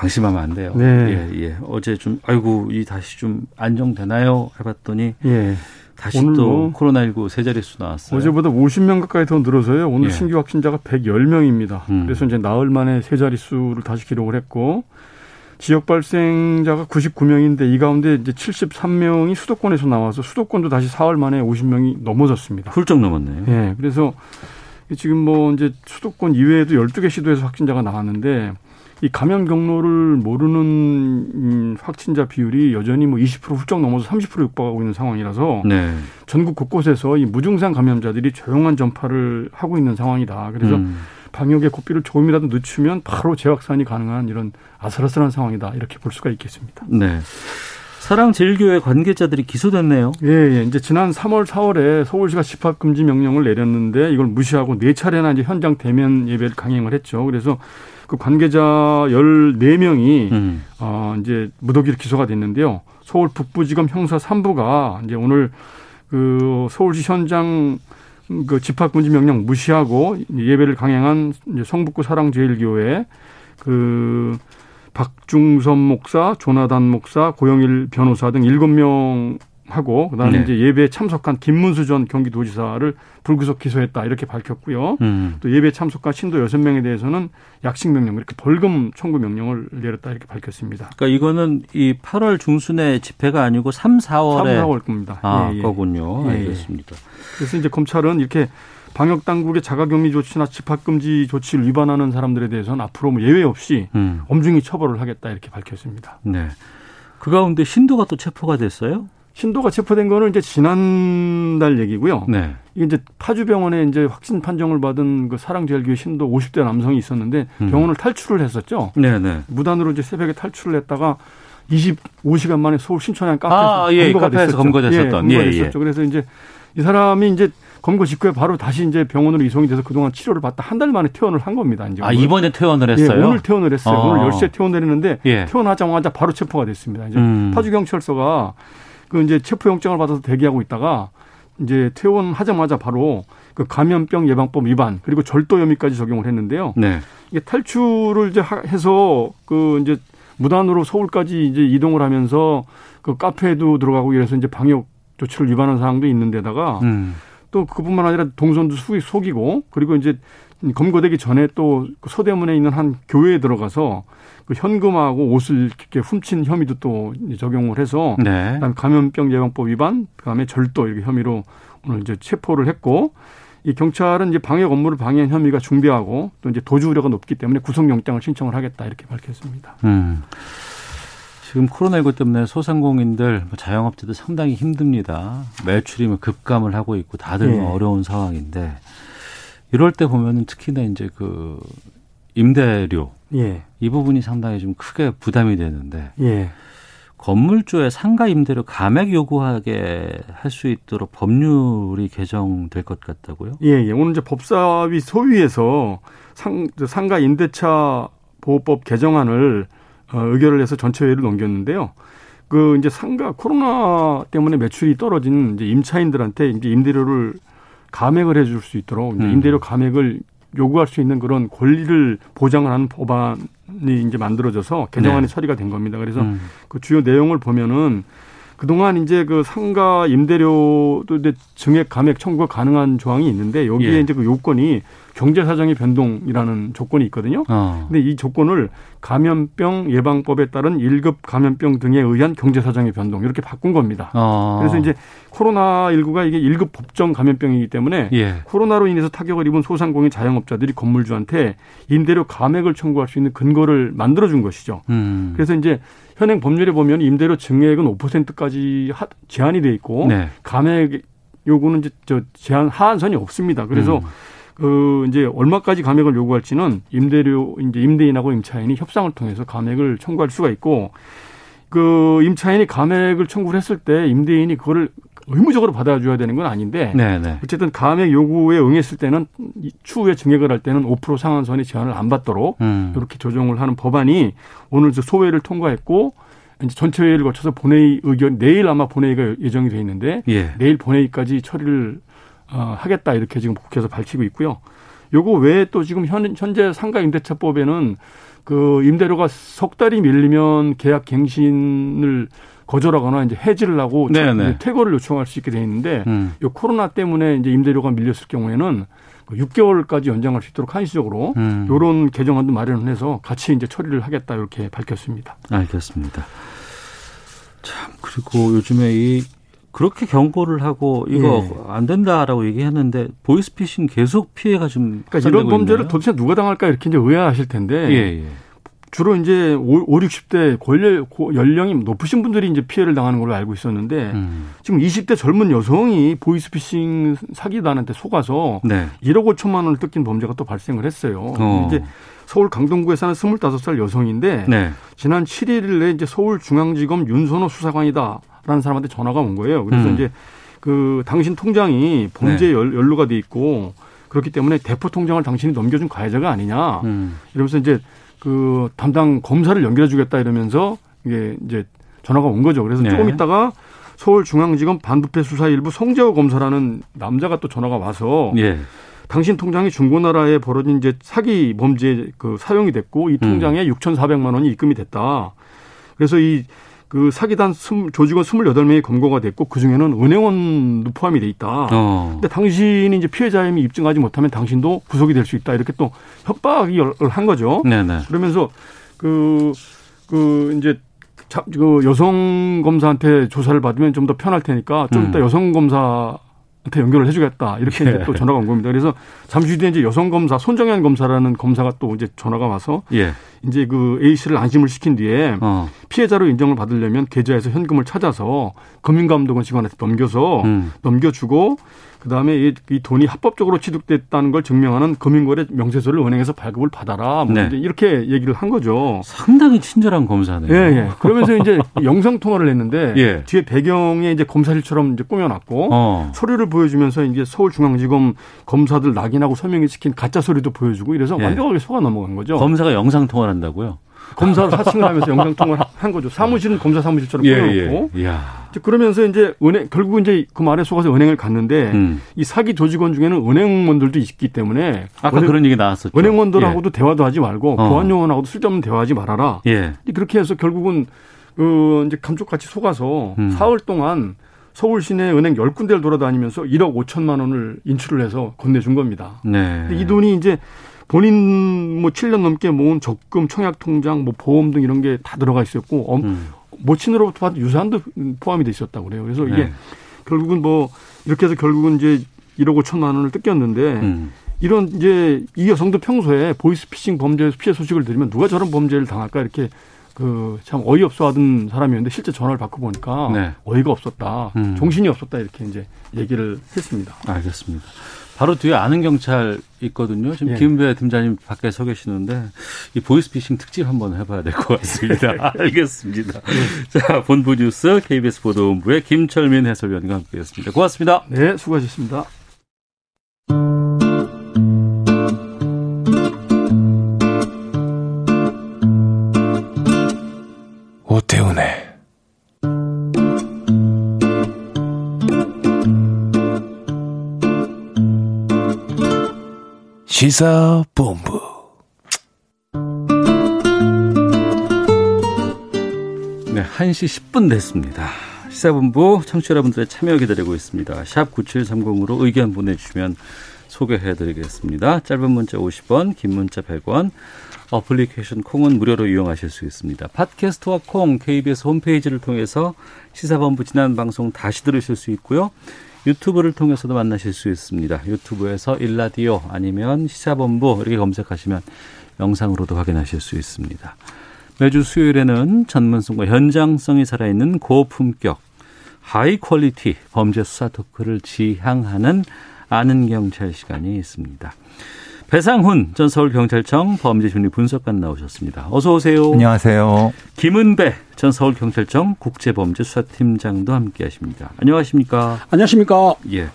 방심하면 안 돼요. 네. 예, 예. 어제 좀 아이고 이 다시 좀 안정되나요? 해봤더니 예. 다시 또 뭐 코로나19 세 자릿수 나왔어요. 어제보다 50명 가까이 더 늘어서요. 오늘 예. 신규 확진자가 110명입니다. 음. 그래서 이제 나흘 만에 세 자릿수를 다시 기록을 했고 지역 발생자가 99명인데 이 가운데 이제 73명이 수도권에서 나와서 수도권도 다시 사흘 만에 50명이 넘어졌습니다. 훌쩍 넘었네요. 예. 그래서 지금 뭐 이제 수도권 이외에도 12개 시도에서 확진자가 나왔는데 이 감염 경로를 모르는 음, 확진자 비율이 여전히 뭐 20% 훌쩍 넘어서 30% 육박하고 있는 상황이라서 네. 전국 곳곳에서 이 무증상 감염자들이 조용한 전파를 하고 있는 상황이다. 그래서 음. 방역의 고삐를 조금이라도 늦추면 바로 재확산이 가능한 이런 아슬아슬한 상황이다. 이렇게 볼 수가 있겠습니다. 네. 사랑제일교회 관계자들이 기소됐네요. 예, 예. 이제 지난 3월, 4월에 서울시가 집합금지 명령을 내렸는데 이걸 무시하고 네 차례나 이제 현장 대면 예배를 강행을 했죠. 그래서 그 관계자 14명이 음. 어, 이제 무더기로 기소가 됐는데요. 서울 북부지검 형사 3부가 이제 오늘 그 서울시 현장 그 집합금지 명령 무시하고 예배를 강행한 성북구 사랑제일교회 그 박중선 목사, 조나단 목사, 고영일 변호사 등 일곱 명 하고 그다음에 네. 이제 예배에 참석한 김문수 전 경기도지사를 불구속 기소했다 이렇게 밝혔고요. 음. 또 예배 참석한 신도 여섯 명에 대해서는 약식 명령 이렇게 벌금 청구 명령을 내렸다 이렇게 밝혔습니다. 그러니까 이거는 이 8월 중순에 집회가 아니고 3, 4월에 3, 4월 겁니다. 아, 예, 예. 거군요. 예, 예. 알겠습니다. 그래서 이제 검찰은 이렇게 방역 당국의 자가격리 조치나 집합금지 조치를 위반하는 사람들에 대해서는 앞으로 뭐 예외 없이 음. 엄중히 처벌을 하겠다 이렇게 밝혔습니다. 네. 그 가운데 신도가 또 체포가 됐어요? 신도가 체포된 거는 이제 지난달 얘기고요. 네. 이게 이제 파주병원에 이제 확진 판정을 받은 그 사랑제일교회 신도 50대 남성이 있었는데 음. 병원을 탈출을 했었죠. 네, 네. 무단으로 이제 새벽에 탈출을 했다가 25시간 만에 서울 신촌에 카페에서 아, 예, 검거가 카페에서 됐었죠. 검거됐었던. 예, 예, 검거됐었죠. 그래서 이제 이 사람이 이제 검거 직후에 바로 다시 이제 병원으로 이송이 돼서 그동안 치료를 받다 한 달 만에 퇴원을 한 겁니다. 이제 아, 오늘. 이번에 퇴원을 예, 했어요? 오늘 퇴원을 했어요. 어. 오늘 10시에 퇴원을 했는데 예. 퇴원하자마자 바로 체포가 됐습니다. 이제 음. 파주경찰서가 그 이제 체포영장을 받아서 대기하고 있다가 이제 퇴원하자마자 바로 그 감염병 예방법 위반 그리고 절도 혐의까지 적용을 했는데요. 네. 이게 탈출을 이제 하- 해서 그 이제 무단으로 서울까지 이제 이동을 하면서 그 카페에도 들어가고 이래서 이제 방역 조치를 위반한 사항도 있는데다가 음. 또 그뿐만 아니라 동선도 수- 속이고 그리고 이제 검거되기 전에 또그 서대문에 있는 한 교회에 들어가서 그 현금하고 옷을 이렇게 훔친 혐의도 또 적용을 해서 네. 그다음에 감염병 예방법 위반, 그다음에 절도 이렇게 혐의로 오늘 이제 체포를 했고 이 경찰은 이제 방역 업무를 방해한 혐의가 중대하고 또 이제 도주 우려가 높기 때문에 구속영장을 신청을 하겠다 이렇게 밝혔습니다. 음. 지금 코로나19 때문에 소상공인들, 뭐 자영업자들 상당히 힘듭니다. 매출이 뭐 급감을 하고 있고 다들 뭐 예. 어려운 상황인데 이럴 때 보면은 특히나 이제 그 임대료 예, 이 부분이 상당히 좀 크게 부담이 되는데 예, 건물주의 상가 임대료 감액 요구하게 할 수 있도록 법률이 개정될 것 같다고요? 예, 예. 오늘 이제 법사위 소위에서 상, 저 상가 임대차 보호법 개정안을 어, 의결을 해서 전체회의를 넘겼는데요. 그 이제 상가 코로나 때문에 매출이 떨어진 이제 임차인들한테 이제 임대료를 감액을 해줄 수 있도록 음. 임대료 감액을 요구할 수 있는 그런 권리를 보장을 하는 법안이 이제 만들어져서 개정안이 네. 처리가 된 겁니다. 그래서 음. 그 주요 내용을 보면은 그동안 이제 그 상가 임대료도 이제 증액 감액 청구가 가능한 조항이 있는데 여기에 예. 이제 그 요건이 경제 사정의 변동이라는 조건이 있거든요. 어. 근데 이 조건을 감염병 예방법에 따른 1급 감염병 등에 의한 경제 사정의 변동 이렇게 바꾼 겁니다. 어. 그래서 이제 코로나 19가 이게 1급 법정 감염병이기 때문에 예. 코로나로 인해서 타격을 입은 소상공인 자영업자들이 건물주한테 임대료 감액을 청구할 수 있는 근거를 만들어 준 것이죠. 음. 그래서 이제 현행 법률에 보면 임대료 증액은 5%까지 하, 제한이 돼 있고 네. 감액 요구는 이제 저 제한 하한선이 없습니다. 그래서 음. 그 이제 얼마까지 감액을 요구할지는 임대료 이제 임대인하고 임차인이 협상을 통해서 감액을 청구할 수가 있고 그 임차인이 감액을 청구를 했을 때 임대인이 그거를 의무적으로 받아줘야 되는 건 아닌데 네, 네. 어쨌든 감액 요구에 응했을 때는 이 추후에 증액을 할 때는 5% 상한선의 제한을 안 받도록 음. 이렇게 조정을 하는 법안이 오늘 저 소회를 통과했고 이제 전체 회의를 거쳐서 본회의 의견 내일 아마 본회의가 예정이 돼 있는데 예. 내일 본회의까지 처리를 어, 하겠다 이렇게 지금 국회에서 밝히고 있고요. 요거 외에 또 지금 현, 현재 상가 임대차법에는 그 임대료가 석 달이 밀리면 계약 갱신을 거절하거나 이제 해지를 하고 네네. 이제 퇴거를 요청할 수 있게 돼 있는데 음. 요 코로나 때문에 이제 임대료가 밀렸을 경우에는 그 6개월까지 연장할 수 있도록 한시적으로 음. 요런 개정안도 마련을 해서 같이 이제 처리를 하겠다 이렇게 밝혔습니다. 알겠습니다. 참 그리고 요즘에 이 그렇게 경고를 하고 이거 예. 안 된다라고 얘기했는데 보이스피싱 계속 피해가 좀 그러니까 이런 범죄를 있나요? 도대체 누가 당할까 이렇게 이제 의아하실 텐데 예, 예. 주로 이제 5, 60대 고연령, 고- 연령이 높으신 분들이 이제 피해를 당하는 걸로 알고 있었는데 음. 지금 20대 젊은 여성이 보이스피싱 사기단한테 속아서 네. 1억 5천만 원을 뜯긴 범죄가 또 발생을 했어요. 어. 이제 서울 강동구에 사는 25살 여성인데 네. 지난 7일에 이제 서울중앙지검 윤선호 수사관이다 라는 사람한테 전화가 온 거예요. 그래서 음. 이제 그 당신 통장이 범죄에 연- 연루가 돼 있고 그렇기 때문에 대포 통장을 당신이 넘겨준 가해자가 아니냐 음. 이러면서 이제 그 담당 검사를 연결해 주겠다 이러면서 이게 이제 전화가 온 거죠. 그래서 네. 조금 있다가 서울중앙지검 반부패 수사 일부 송재호 검사라는 남자가 또 전화가 와서 예. 당신 통장이 중고나라에 벌어진 이제 사기 범죄에 그 사용이 됐고 이 통장에 음. 6,400만 원이 입금이 됐다. 그래서 이 그 사기단 조직원 28명이 검거가 됐고 그중에는 은행원도 포함이 돼 있다. 어. 근데 당신이 이제 피해자임이 입증하지 못하면 당신도 구속이 될 수 있다. 이렇게 또 협박을 한 거죠. 네, 네. 그러면서 그, 그, 이제, 자, 그 여성 검사한테 조사를 받으면 좀 더 편할 테니까 좀 이따 음. 여성 검사 한테 연결을 해주겠다. 이렇게 예. 이제 또 전화가 온 겁니다. 그래서 잠시 뒤에 이제 여성 검사, 손정현 검사라는 검사가 또 이제 전화가 와서 예. 이제 그 A 씨를 안심을 시킨 뒤에 어. 피해자로 인정을 받으려면 계좌에서 현금을 찾아서 금융감독원 직원한테 넘겨서 음. 넘겨주고 그다음에 이, 이 돈이 합법적으로 취득됐다는 걸 증명하는 금융거래 명세서를 은행에서 발급을 받아라. 뭐 네. 이렇게 얘기를 한 거죠. 상당히 친절한 검사네요. 예, 예. 그러면서 이제 영상 통화를 했는데 예. 뒤에 배경에 이제 검사실처럼 이제 꾸며놨고 어. 서류를 보여주면서 이제 서울중앙지검 검사들 낙인하고 서명이 시킨 가짜 서류도 보여주고 이래서 예. 완벽하게 속아 넘어간 거죠. 검사가 영상 통화를 한다고요? 검사로 사칭을 하면서 영상 통화를 한 거죠. 사무실은 검사 사무실처럼 꾸며놓고. 예. 이제 그러면서 이제 은행 결국 이제 그 말에 속아서 은행을 갔는데 음. 이 사기 조직원 중에는 은행원들도 있기 때문에 아까 은행, 그런 얘기 나왔었죠. 은행원들하고도 대화도 하지 말고 어. 보안 요원하고도 쓸데없는 대화하지 말아라. 예. 예. 그렇게 해서 결국은 그 이제 감쪽같이 속아서 음. 사흘 동안 서울 시내 은행 열 군데를 돌아다니면서 1억 5천만 원을 인출을 해서 건네준 겁니다. 네. 이 돈이 이제 본인 뭐 7년 넘게 모은 적금, 청약 통장, 뭐 보험 등 이런 게 다 들어가 있었고 엄- 음. 모친으로부터 받은 유산도 포함이 돼 있었다고 그래요. 그래서 이게 네. 결국은 뭐 이렇게 해서 결국은 이제 1억 5천만 원을 뜯겼는데 음. 이런 이제 이 여성도 평소에 보이스피싱 범죄에서 피해 소식을 들으면 누가 저런 범죄를 당할까 이렇게 그 참 어이없어 하던 사람이었는데 실제 전화를 받고 보니까 네. 어이가 없었다. 음. 정신이 없었다 이렇게 이제 얘기를 했습니다. 알겠습니다. 바로 뒤에 아는 경찰 있거든요. 지금 예. 김배 팀장님 밖에 서 계시는데 이 보이스피싱 특집 한번 해봐야 될 것 같습니다. 알겠습니다. 자 본부 뉴스 KBS 보도본부의 김철민 해설위원과 함께했습니다. 고맙습니다. 네, 수고하셨습니다. 오태훈의 시사본부 네, 1시 10분 됐습니다. 시사본부 청취자 여러분들의 참여 기다리고 있습니다. 샵 9730으로 의견 보내주시면 소개해 드리겠습니다. 짧은 문자 50원, 긴 문자 100원, 어플리케이션 콩은 무료로 이용하실 수 있습니다. 팟캐스트와 콩, KBS 홈페이지를 통해서 시사본부 지난 방송 다시 들으실 수 있고요. 유튜브를 통해서도 만나실 수 있습니다. 유튜브에서 일라디오 아니면 시사본부 이렇게 검색하시면 영상으로도 확인하실 수 있습니다. 매주 수요일에는 전문성과 현장성이 살아있는 고품격 high quality 범죄 수사 토크를 지향하는 아는 경찰 시간이 있습니다. 배상훈 전 서울경찰청 범죄심리 분석관 나오셨습니다. 어서 오세요. 안녕하세요. 김은배 전 서울경찰청 국제범죄수사팀장도 함께하십니다. 안녕하십니까? 안녕하십니까? 예.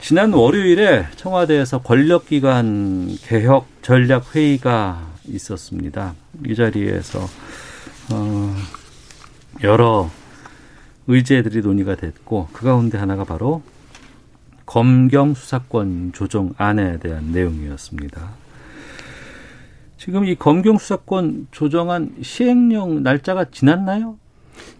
지난 월요일에 청와대에서 권력기관 개혁 전략 회의가 있었습니다. 이 자리에서 어, 여러 의제들이 논의가 됐고 그 가운데 하나가 바로 검경 수사권 조정 안에 대한 내용이었습니다. 지금 이 검경 수사권 조정안 시행령 날짜가 지났나요?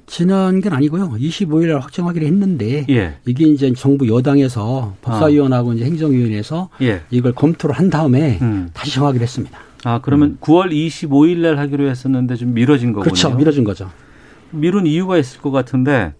지난 건 아니고요. 25일 날 확정하기로 했는데 예. 이게 이제 정부 여당에서 법사위원하고 이제 행정위원회에서 예. 이걸 검토를 한 다음에 음. 다시 정하기로 했습니다. 아 그러면 9월 25일 날 하기로 했었는데 좀 미뤄진 거군요. 그렇죠. 미뤄진 거죠. 미룬 이유가 있을 것 같은데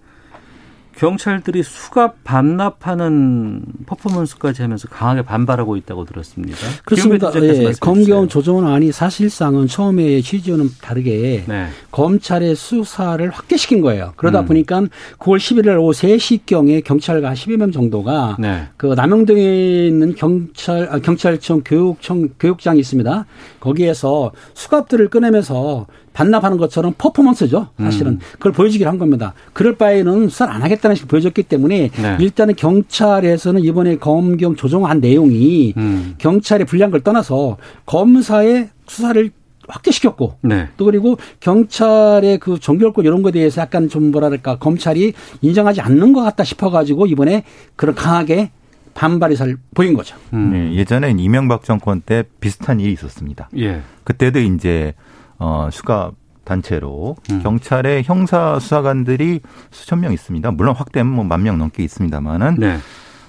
경찰들이 수갑 반납하는 퍼포먼스까지 하면서 강하게 반발하고 있다고 들었습니다. 그렇습니다. 예, 검경. 조정안이 사실상은 처음에 취지와는 다르게 네. 검찰의 수사를 확대시킨 거예요. 그러다 음. 보니까 9월 11일 오후 3시경에 경찰관 10여 명 정도가 네. 그 남영동에 있는 경찰 아, 경찰청 교육청 교육장이 있습니다. 거기에서 수갑들을 꺼내면서 반납하는 것처럼 퍼포먼스죠. 사실은 음. 그걸 보여주기로 한 겁니다. 그럴 바에는 수사를 안 하겠다는 식으로 보여줬기 때문에 네. 일단은 경찰에서는 이번에 검경 조정안 내용이 음. 경찰의 불리한 걸 떠나서 검사의 수사를 확대시켰고 네. 또 그리고 경찰의 그 종결권 이런 거에 대해서 약간 좀 뭐랄까 검찰이 인정하지 않는 것 같다 싶어가지고 이번에 그런 강하게 반발의 살 보인 거죠. 음. 네, 예전엔 이명박 정권 때 비슷한 일이 있었습니다. 예. 그때도 이제 어 수갑 단체로 음. 경찰의 형사 수사관들이 수천 명 있습니다. 물론 확대는 뭐만 명 넘게 있습니다만은 네.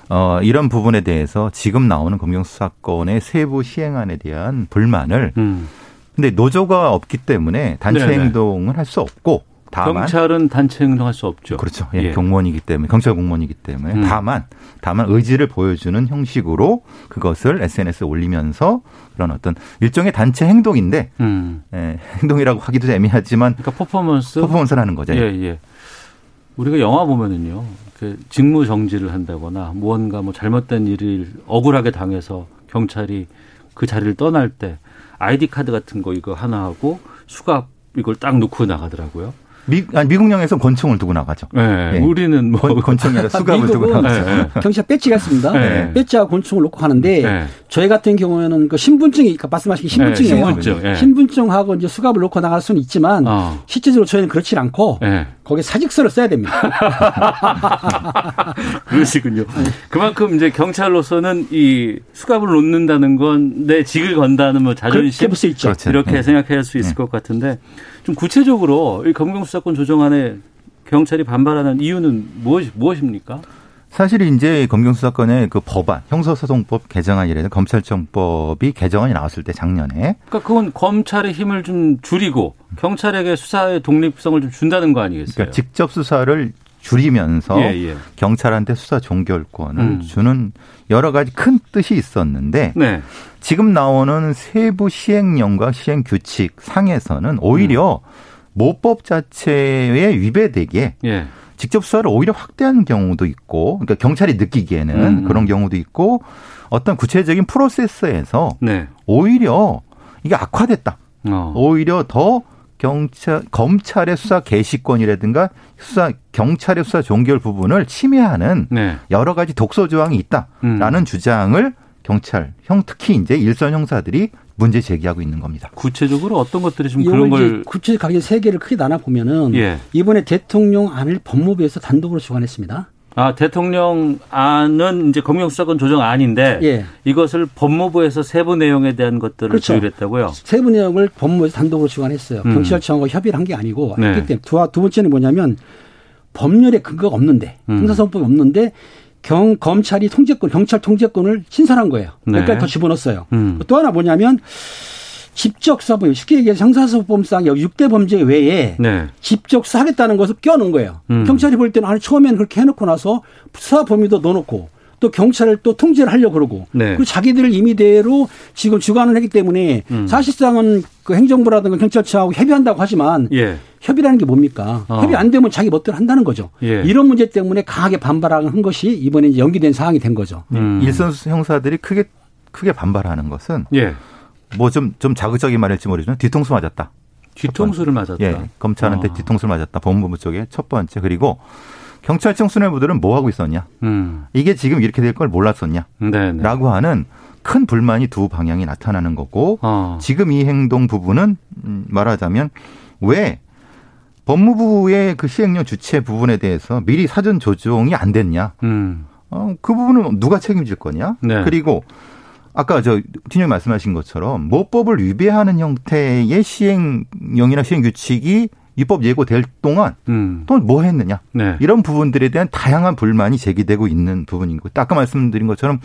어 이런 부분에 대해서 지금 나오는 검경 수사권의 세부 시행안에 대한 불만을 음. 근데 노조가 없기 때문에 단체 네네. 행동을 할 수 없고 다만 경찰은 단체 행동할 수 없죠. 그렇죠. 예, 예. 공무원이기 때문에 경찰 공무원이기 때문에 음. 다만 다만 의지를 보여주는 형식으로 그것을 SNS에 올리면서 그런 어떤 일종의 단체 행동인데 음. 예, 행동이라고 하기도 애매하지만 그러니까 퍼포먼스. 퍼포먼스를 하는 거죠. 예, 예. 우리가 영화 보면은요, 그 직무 정지를 한다거나 무언가 뭐 잘못된 일을 억울하게 당해서 경찰이 그 자리를 떠날 때 아이디 카드 같은 거 이거 하나 하고 수갑 이걸 딱 놓고 나가더라고요. 미, 아니, 미국령에서 권총을 두고 나가죠. 예, 예. 우리는 뭐 권, 권총이 아니라 수갑을 두고 나가죠. 예, 예. 경찰 배지가 있습니다. 네. 배지와 권총을 놓고 하는데 네. 저희 같은 경우에는 그 신분증이 그러니까 말씀하신 신분증이에요. 네, 신분증, 예. 신분증하고 이제 수갑을 놓고 나갈 수는 있지만 어. 실제적으로 저희는 그렇지 않고 예. 거기에 사직서를 써야 됩니다. 그러시군요. 그만큼 이제 경찰로서는 이 수갑을 놓는다는 건 내 직을 건다는 뭐 자존심 그렇게 볼수 있죠. 그렇죠. 이렇게 네. 생각할 수 있을 것 같은데 좀 구체적으로 이 검경수사권 조정안에 경찰이 반발하는 이유는 무엇, 무엇입니까? 사실 이제 검경수사권의 그 법안, 형사소송법 개정안이라서 검찰청법이 개정안이 나왔을 때 작년에 그러니까 그건 검찰의 힘을 좀 줄이고 경찰에게 수사의 독립성을 좀 준다는 거 아니겠어요? 그러니까 직접 수사를 줄이면서 예, 예. 경찰한테 수사 종결권을 음. 주는 여러 가지 큰 뜻이 있었는데 네. 지금 나오는 세부 시행령과 시행 규칙 상에서는 오히려 음. 모법 자체에 위배되게 예. 직접 수사를 오히려 확대하는 경우도 있고, 그러니까 경찰이 느끼기에는 음. 그런 경우도 있고, 어떤 구체적인 프로세스에서 네. 오히려 이게 악화됐다. 어. 오히려 더 경찰 검찰의 수사 개시권이라든가 수사 경찰의 수사 종결 부분을 침해하는 네. 여러 가지 독소 조항이 있다라는 음. 주장을 경찰 형 특히 이제 일선 형사들이 문제 제기하고 있는 겁니다. 구체적으로 어떤 것들이 좀 그런 걸 구체적인 세 개를 크게 나눠 보면은 예. 이번에 대통령 안을 법무부에서 단독으로 주관했습니다. 아, 대통령 안은 이제 검경수사권 조정 안인데 예. 이것을 법무부에서 세부 내용에 대한 것들을 그렇죠. 조율했다고요. 세부 내용을 법무부에서 단독으로 주관했어요. 음. 경찰청하고 협의를 한 게 아니고 네. 했기 때문에 두, 두 번째는 뭐냐면 법률에 근거가 없는데 음. 형사소송법이 없는데 경 검찰이 통제권, 경찰 통제권을 신설한 거예요. 가지 더 집어넣었어요. 음. 또 하나 뭐냐면 직접 수사범, 쉽게 얘기해서 형사소법상 6대 범죄 외에 네. 직접 수사하겠다는 것을 껴놓은 거예요. 음. 경찰이 볼 때는 아니 처음에는 그렇게 해놓고 나서 수사 범위도 넣어놓고 또 경찰을 또 통제를 하려고 그러고 네. 그리고 자기들 임의대로 지금 주관을 했기 때문에 음. 사실상은 그 행정부라든가 경찰청하고 협의한다고 하지만 예. 협의라는 게 뭡니까? 어. 협의 안 되면 자기 멋대로 한다는 거죠. 예. 이런 문제 때문에 강하게 반발한 것이 이번에 이제 연기된 사항이 된 거죠. 음. 일선 형사들이 크게 크게 반발하는 것은 예. 뭐좀좀 자극적인 말일지 모르지만 뒤통수 맞았다. 뒤통수를 맞았다. 예, 검찰한테 아. 뒤통수를 맞았다. 법무부 쪽에 첫 번째 그리고 경찰청 수뇌부들은 뭐 하고 있었냐? 음. 이게 지금 이렇게 될 걸 몰랐었냐? 네. 네. 라고 하는 큰 불만이 두 방향이 나타나는 거고 어. 지금 이 행동 부분은 음, 말하자면 왜 법무부의 그 시행령 주체 부분에 대해서 미리 사전 조정이 안 됐냐? 음. 어, 그 부분은 누가 책임질 거냐? 네. 그리고 아까 저 팀장님 말씀하신 것처럼 모법을 위배하는 형태의 시행령이나 시행 규칙이 입법 예고될 동안 음. 또뭐 했느냐? 네. 이런 부분들에 대한 다양한 불만이 제기되고 있는 부분인 거. 아까 말씀드린 것처럼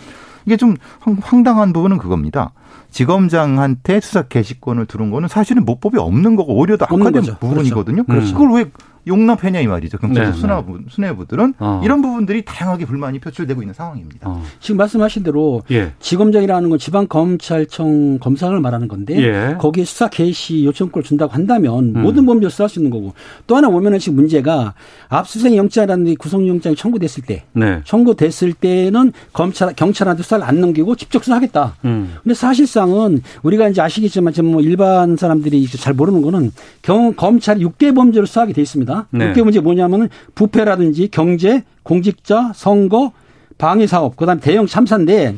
이게 좀 황- 황당한 부분은 그겁니다. 지검장한테 수사 개시권을 두는 거는 사실은 모법이 없는 거고 오히려 더 악화된 거죠. 부분이거든요. 그렇죠. 그걸 왜 용납했냐 이 말이죠. 경찰 네, 수뇌부, 수뇌부들은 어. 이런 부분들이 다양하게 불만이 표출되고 있는 상황입니다. 어. 지금 말씀하신 대로 예. 지검장이라는 건 지방 검찰청 검사를 말하는 건데 예. 거기에 수사 개시 요청권을 준다고 한다면 음. 모든 범죄를 수사할 수 있는 거고 또 하나 보면은 지금 문제가 압수수색 영장이라는 게 구속영장이 청구됐을 때 네. 청구됐을 때는 검찰 경찰한테 수사를 안 넘기고 직접 수사하겠다. 음. 근데 사실상은 우리가 이제 아시겠지만 지금 뭐 일반 사람들이 잘 모르는 거는 경 검찰이 6대 범죄를 수사하게 돼 있습니다. 네. 6대 범죄 뭐냐면은 부패라든지 경제, 공직자, 선거, 방위 사업, 그다음에 대형 참사인데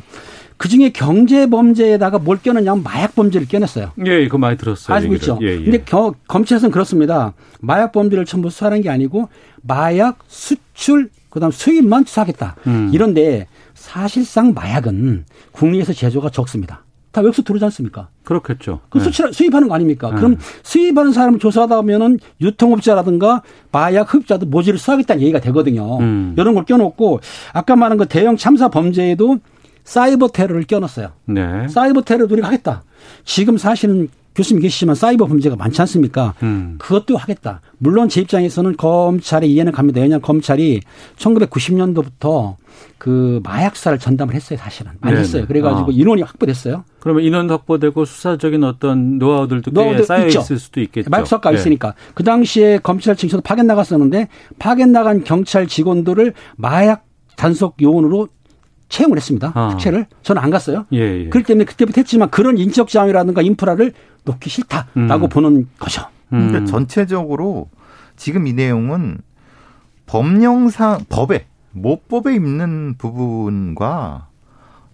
그 중에 경제 범죄에다가 뭘 껴넣냐면 마약 범죄를 껴냈어요. 예, 이거 많이 들었어요. 알고. 있죠. 예, 예. 근데 겨- 검찰에서는 그렇습니다. 마약 범죄를 전부 수사하는 게 아니고 마약 수출 그다음 수입만 수사하겠다. 음. 이런데 사실상 마약은 국내에서 제조가 적습니다. 다 외국에서 들어오지 않습니까? 그렇겠죠. 그 네. 수출 수입하는 거 아닙니까? 네. 그럼 수입하는 사람을 조사하다 보면은 유통업자라든가 마약 흡입자도 모지를 수하겠다는 얘기가 되거든요. 음. 이런 걸 껴놓고 아까 말한 그 대형 참사 범죄에도 사이버 테러를 껴놨어요. 네. 사이버 테러도 우리가 하겠다. 지금 사실은 교수님 계시지만 사이버 범죄가 많지 않습니까? 음. 그것도 하겠다. 물론 제 입장에서는 검찰의 이해는 갑니다. 왜냐하면 검찰이 1990년도부터 그 마약 수사를 전담을 했어요, 사실은. 많이 네네. 했어요. 그래가지고 아. 인원이 확보됐어요. 그러면 인원 확보되고 수사적인 어떤 노하우들도 꽤 쌓여 있죠. 있을 수도 있겠죠. 마약 수사가 예. 있으니까. 그 당시에 검찰청 저도 파견 나갔었는데 파견 나간 경찰 직원들을 마약 단속 요원으로 채용을 했습니다. 아. 특채를. 저는 안 갔어요. 예, 예. 그렇기 때문에 그때부터 했지만 그런 인적 자원이라든가 인프라를 놓기 싫다라고 음. 보는 거죠. 음. 그러니까 전체적으로 지금 이 내용은 법령상 법에 모법에 있는 부분과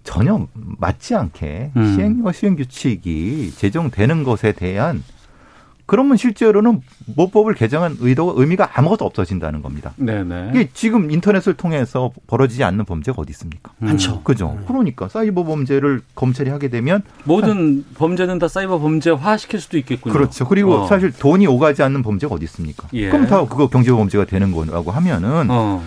전혀 맞지 않게 음. 시행과 시행 규칙이 제정되는 것에 대한 그러면 실제로는 모법을 개정한 의도가 의미가 아무것도 없어진다는 겁니다. 네네. 이게 지금 인터넷을 통해서 벌어지지 않는 범죄가 어디 있습니까? 음. 많죠. 그죠? 그러니까 사이버 범죄를 검찰이 하게 되면 모든 범죄는 다 사이버 범죄화 시킬 수도 있겠군요. 그렇죠. 그리고 어. 사실 돈이 오가지 않는 범죄가 어디 있습니까? 예. 그럼 다 그거 경제 범죄가 되는 거라고 하면은 어.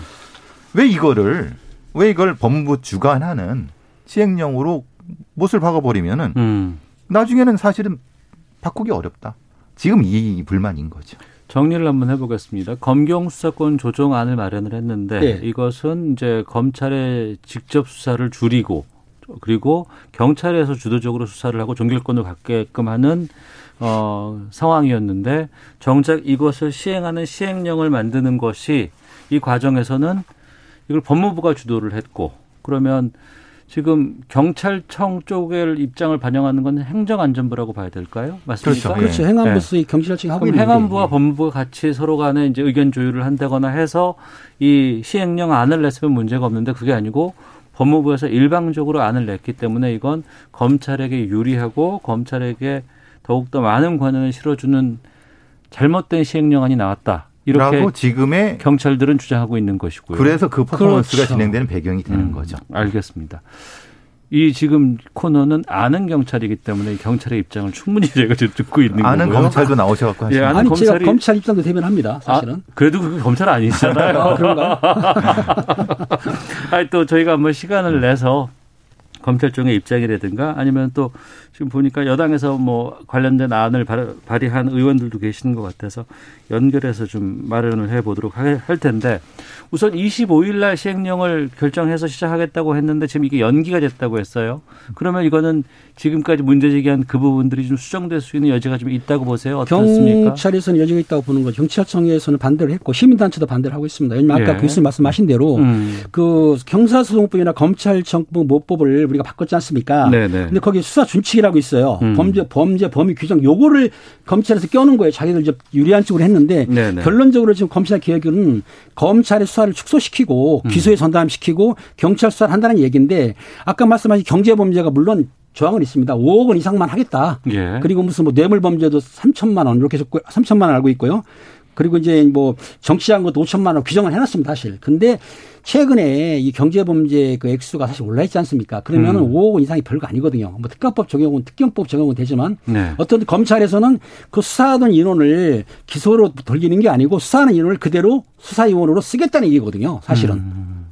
왜 이거를 왜 이걸 법무부 주관하는 시행령으로 못을 박아버리면은 음. 나중에는 사실은 바꾸기 어렵다. 지금 이 불만인 거죠. 정리를 한번 해보겠습니다. 검경 수사권 조정안을 마련을 했는데 네. 이것은 이제 검찰의 직접 수사를 줄이고 그리고 경찰에서 주도적으로 수사를 하고 종결권을 갖게끔 하는 어, 상황이었는데 정작 이것을 시행하는 시행령을 만드는 것이 이 과정에서는 이걸 법무부가 주도를 했고 그러면 지금 경찰청 쪽의 입장을 반영하는 건 행정안전부라고 봐야 될까요? 맞습니까? 그렇죠. 그렇죠. 예. 행안부의 경찰청이 하고 있는데 행안부와 법무부가 같이 서로 간에 이제 의견 조율을 한다거나 해서 이 시행령 안을 냈으면 문제가 없는데 그게 아니고 법무부에서 일방적으로 안을 냈기 때문에 이건 검찰에게 유리하고 검찰에게 더욱더 많은 권한을 실어주는 잘못된 시행령안이 나왔다. 이렇게 라고 지금의 경찰들은 주장하고 있는 것이고요. 그래서 그 퍼포먼스가 그렇죠. 진행되는 배경이 되는 음, 거죠. 알겠습니다. 이 지금 코너는 아는 경찰이기 때문에 경찰의 입장을 충분히 지금 듣고 있는 아는 거고요. 검찰도 나오셔갖고 예, 하시는 아는 아니 제가 검찰이- 검찰 입장도 대변합니다. 사실은. 아, 그래도 그 검찰 아니시잖아요. 아, 그런가? 아니 또 저희가 한번 시간을 내서 검찰 쪽의 입장이라든가 아니면 또 지금 보니까 여당에서 뭐 관련된 안을 발- 발의한 의원들도 계시는 것 같아서 연결해서 좀 마련을 해 보도록 할 텐데 우선 25일 날 시행령을 결정해서 시작하겠다고 했는데 지금 이게 연기가 됐다고 했어요. 그러면 이거는 지금까지 문제 제기한 그 부분들이 좀 수정될 수 있는 여지가 좀 있다고 보세요. 어떻습니까? 경찰에서는 여지가 있다고 보는 거죠. 경찰청에서는 반대를 했고 시민단체도 반대를 하고 있습니다. 왜냐면 아까 예. 교수님 말씀하신 대로 음. 그 경사소송법이나 검찰청법 모법을 우리가 바꿨지 않습니까? 네네. 근데 거기 수사 준칙이 라고 있어요. 음. 범죄 범죄 범위 규정 요거를 검찰에서 껴는 거예요. 자기들 이제 유리한 쪽으로 했는데 네네. 결론적으로 지금 검찰 개혁은 검찰의 수사를 축소시키고 음. 기소에 전담시키고 경찰 수사를 한다는 얘기인데 아까 말씀하신 경제 범죄가 물론 조항은 있습니다. 5억 원 이상만 하겠다. 예. 그리고 무슨 뭐 뇌물 범죄도 3천만 원 이렇게 해서 3천만 원 알고 있고요. 그리고 이제 뭐 정치한 것도 5천만 원 규정을 해놨습니다 사실. 근데 최근에 이 경제범죄 그 액수가 사실 올라 있지 않습니까? 그러면은 음. 5억 원 이상이 별거 아니거든요. 뭐 특가법 적용은 특경법 적용은 되지만 네. 어떤 검찰에서는 그 수사하던 인원을 기소로 돌리는 게 아니고 수사하는 인원을 그대로 수사위원으로 쓰겠다는 얘기거든요. 사실은. 음.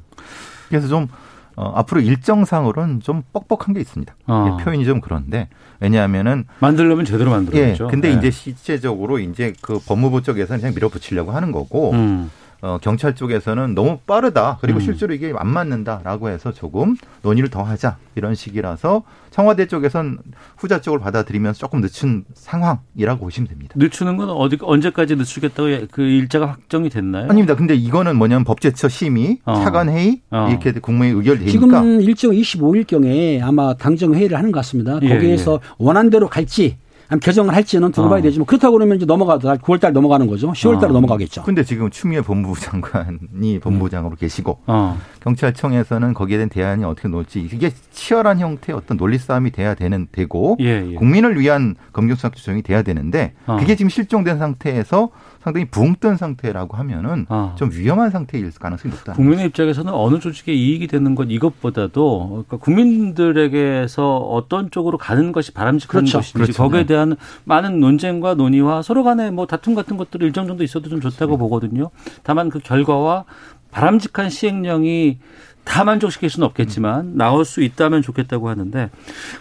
그래서 좀 어, 앞으로 일정상으로는 좀 뻑뻑한 게 있습니다. 어. 예, 표현이 좀 그런데 왜냐하면은 만들려면 제대로 예, 만들어야죠. 근데 네. 이제 실제적으로 이제 그 법무부 쪽에서는 그냥 밀어붙이려고 하는 거고 음. 어, 경찰 쪽에서는 너무 빠르다. 그리고 음. 실제로 이게 안 맞는다라고 해서 조금 논의를 더 하자. 이런 식이라서 청와대 쪽에선 후자 쪽을 받아들이면서 조금 늦춘 상황이라고 보시면 됩니다. 늦추는 건 어디 언제까지 늦추겠다고 그 일자가 확정이 됐나요? 아닙니다. 근데 이거는 뭐냐면 법제처 심의, 어. 차관 회의 어. 이렇게 국무회의 의결 되니까 지금 일정 25일 경에 아마 당정 회의를 하는 것 같습니다. 예, 거기에서 원안대로 갈지 개정을 할지는 두고 어. 봐야 되지만 그렇다고 그러면 이제 넘어가다 9월달 넘어가는 거죠. 10월달 어. 넘어가겠죠. 근데 지금 추미애 법무부 장관이 법무부장으로 계시고 어. 경찰청에서는 거기에 대한 대안이 어떻게 놓을지 이게 치열한 형태의 어떤 논리 싸움이 돼야 되는 되고 예, 예. 국민을 위한 검경수사 규정이 돼야 되는데 어. 그게 지금 실종된 상태에서 상당히 붕 뜬 상태라고 하면은 어. 좀 위험한 상태일 가능성이 높다. 국민의 입장에서는 어느 조직에 이익이 되는 것 이것보다도 그러니까 국민들에게서 어떤 쪽으로 가는 것이 바람직한 그렇죠. 것인지 그렇죠. 거기에 네. 대한 많은 논쟁과 논의와 서로 간에 뭐 다툼 같은 것들이 일정 정도 있어도 좀 좋다고 보거든요. 다만 그 결과와 바람직한 시행령이 다 만족시킬 수는 없겠지만 나올 수 있다면 좋겠다고 하는데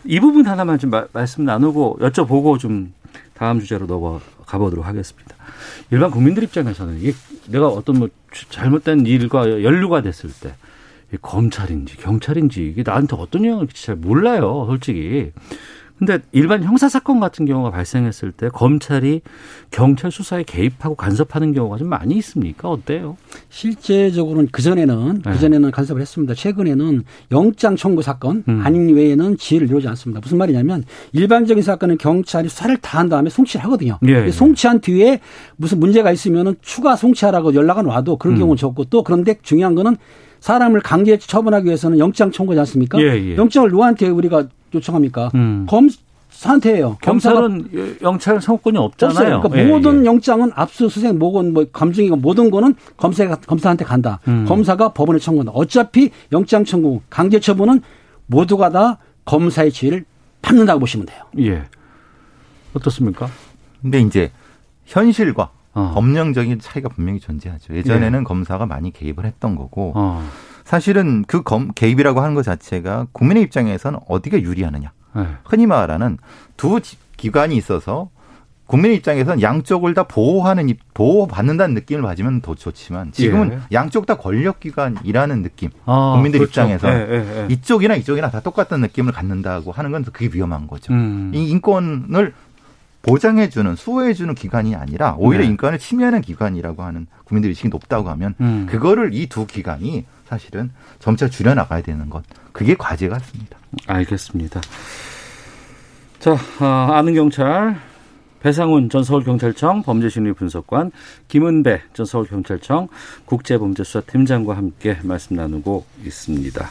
이 부분 하나만 좀 마- 말씀 나누고 여쭤보고 좀 다음 주제로 넘어가 보도록 하겠습니다. 일반 국민들 입장에서는 이게 내가 어떤 뭐 잘못된 일과 연루가 됐을 때 검찰인지 경찰인지 이게 나한테 어떤 영향을 끼칠지 잘 몰라요, 솔직히. 근데 일반 형사 사건 같은 경우가 발생했을 때 검찰이 경찰 수사에 개입하고 간섭하는 경우가 좀 많이 있습니까? 어때요? 실제적으로는 그 전에는 네. 그전에는 간섭을 했습니다. 최근에는 영장 청구 사건 음. 아닌 외에는 지휘를 이루지 않습니다. 무슨 말이냐면 일반적인 사건은 경찰이 수사를 다 한 다음에 송치를 하거든요. 예, 예. 송치한 뒤에 무슨 문제가 있으면은 추가 송치하라고 연락은 와도 그런 음. 경우는 적고 또 그런데 중요한 거는 사람을 강제 처분하기 위해서는 영장 청구지 않습니까? 예, 예. 영장을 누구한테 우리가 요청합니까? 음. 검사한테예요. 검사가 검찰은 영찰 성권이 없잖아요. 없어요. 그러니까 예, 모든 예. 영장은 압수수색, 뭐건 뭐 감증이고 모든 거는 검사가 검사한테 간다. 음. 검사가 법원에 청구한다. 어차피 영장 청구, 강제 처분은 모두가 다 검사의 지위를 받는다고 보시면 돼요. 예. 어떻습니까? 근데 이제 현실과 어. 법령적인 차이가 분명히 존재하죠. 예전에는 검사가 많이 개입을 했던 거고 어. 사실은 그 검, 개입이라고 하는 것 자체가 국민의 입장에서는 어디가 유리하느냐. 예. 흔히 말하는 두 지- 기관이 있어서 국민의 입장에서는 양쪽을 다 보호하는 입- 보호받는다는 느낌을 가지면 더 좋지만 지금은 예. 양쪽 다 권력기관이라는 느낌. 아, 국민들 그렇죠. 입장에서 예, 예, 예. 이쪽이나 이쪽이나 다 똑같은 느낌을 갖는다고 하는 건 그게 위험한 거죠. 음. 이 인권을 보장해주는 수호해주는 기관이 아니라 오히려 네. 인권을 침해하는 기관이라고 하는 국민들 의식이 높다고 하면 음. 그거를 이 두 기관이 사실은 점차 줄여나가야 되는 것 그게 과제 같습니다. 알겠습니다. 자, 아, 아는 경찰 배상훈 전 서울경찰청 범죄심리분석관, 김은배 전 서울경찰청 국제범죄수사팀장과 함께 말씀 나누고 있습니다.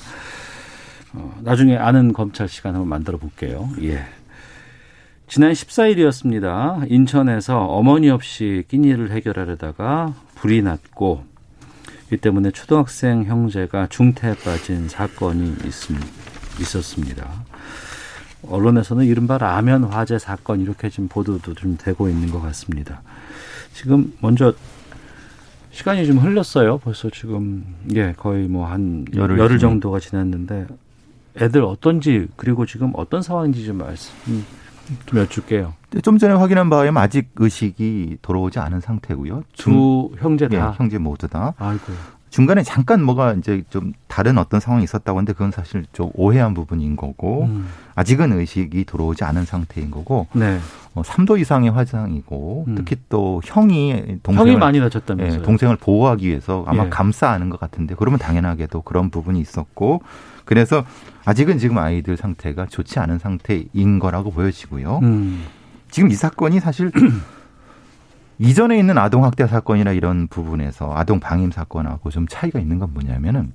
어, 나중에 아는 검찰 시간 한번 만들어 볼게요. 예. 지난 14일이었습니다. 인천에서 어머니 없이 끼니를 해결하려다가 불이 났고 이 때문에 초등학생 형제가 중태에 빠진 사건이 있습니다. 있었습니다. 언론에서는 이른바 라면 화재 사건 이렇게 지금 보도도 좀 되고 있는 것 같습니다. 지금 먼저 시간이 좀 흘렀어요. 벌써 지금 예 거의 뭐 한 열흘, 열흘 정도가 지났는데 애들 어떤지 그리고 지금 어떤 상황인지 좀 말씀 좀 여쭐게요. 좀 전에 확인한 바에 아직 의식이 돌아오지 않은 상태고요. 두 형제 다 예, 형제 모두 다. 아이고. 중간에 잠깐 뭐가 이제 좀 다른 어떤 상황이 있었다고 하는데 그건 사실 좀 오해한 부분인 거고 음. 아직은 의식이 들어오지 않은 상태인 거고 네. 어, 3도 이상의 화상이고 음. 특히 또 형이 동생을 형이 많이 다쳤다면서요? 예, 동생을 보호하기 위해서 아마 예. 감싸하는 것 같은데 그러면 당연하게도 그런 부분이 있었고 그래서 아직은 지금 아이들 상태가 좋지 않은 상태인 거라고 보여지고요. 음. 지금 이 사건이 사실 이전에 있는 아동 학대 사건이나 이런 부분에서 아동 방임 사건하고 좀 차이가 있는 건 뭐냐면은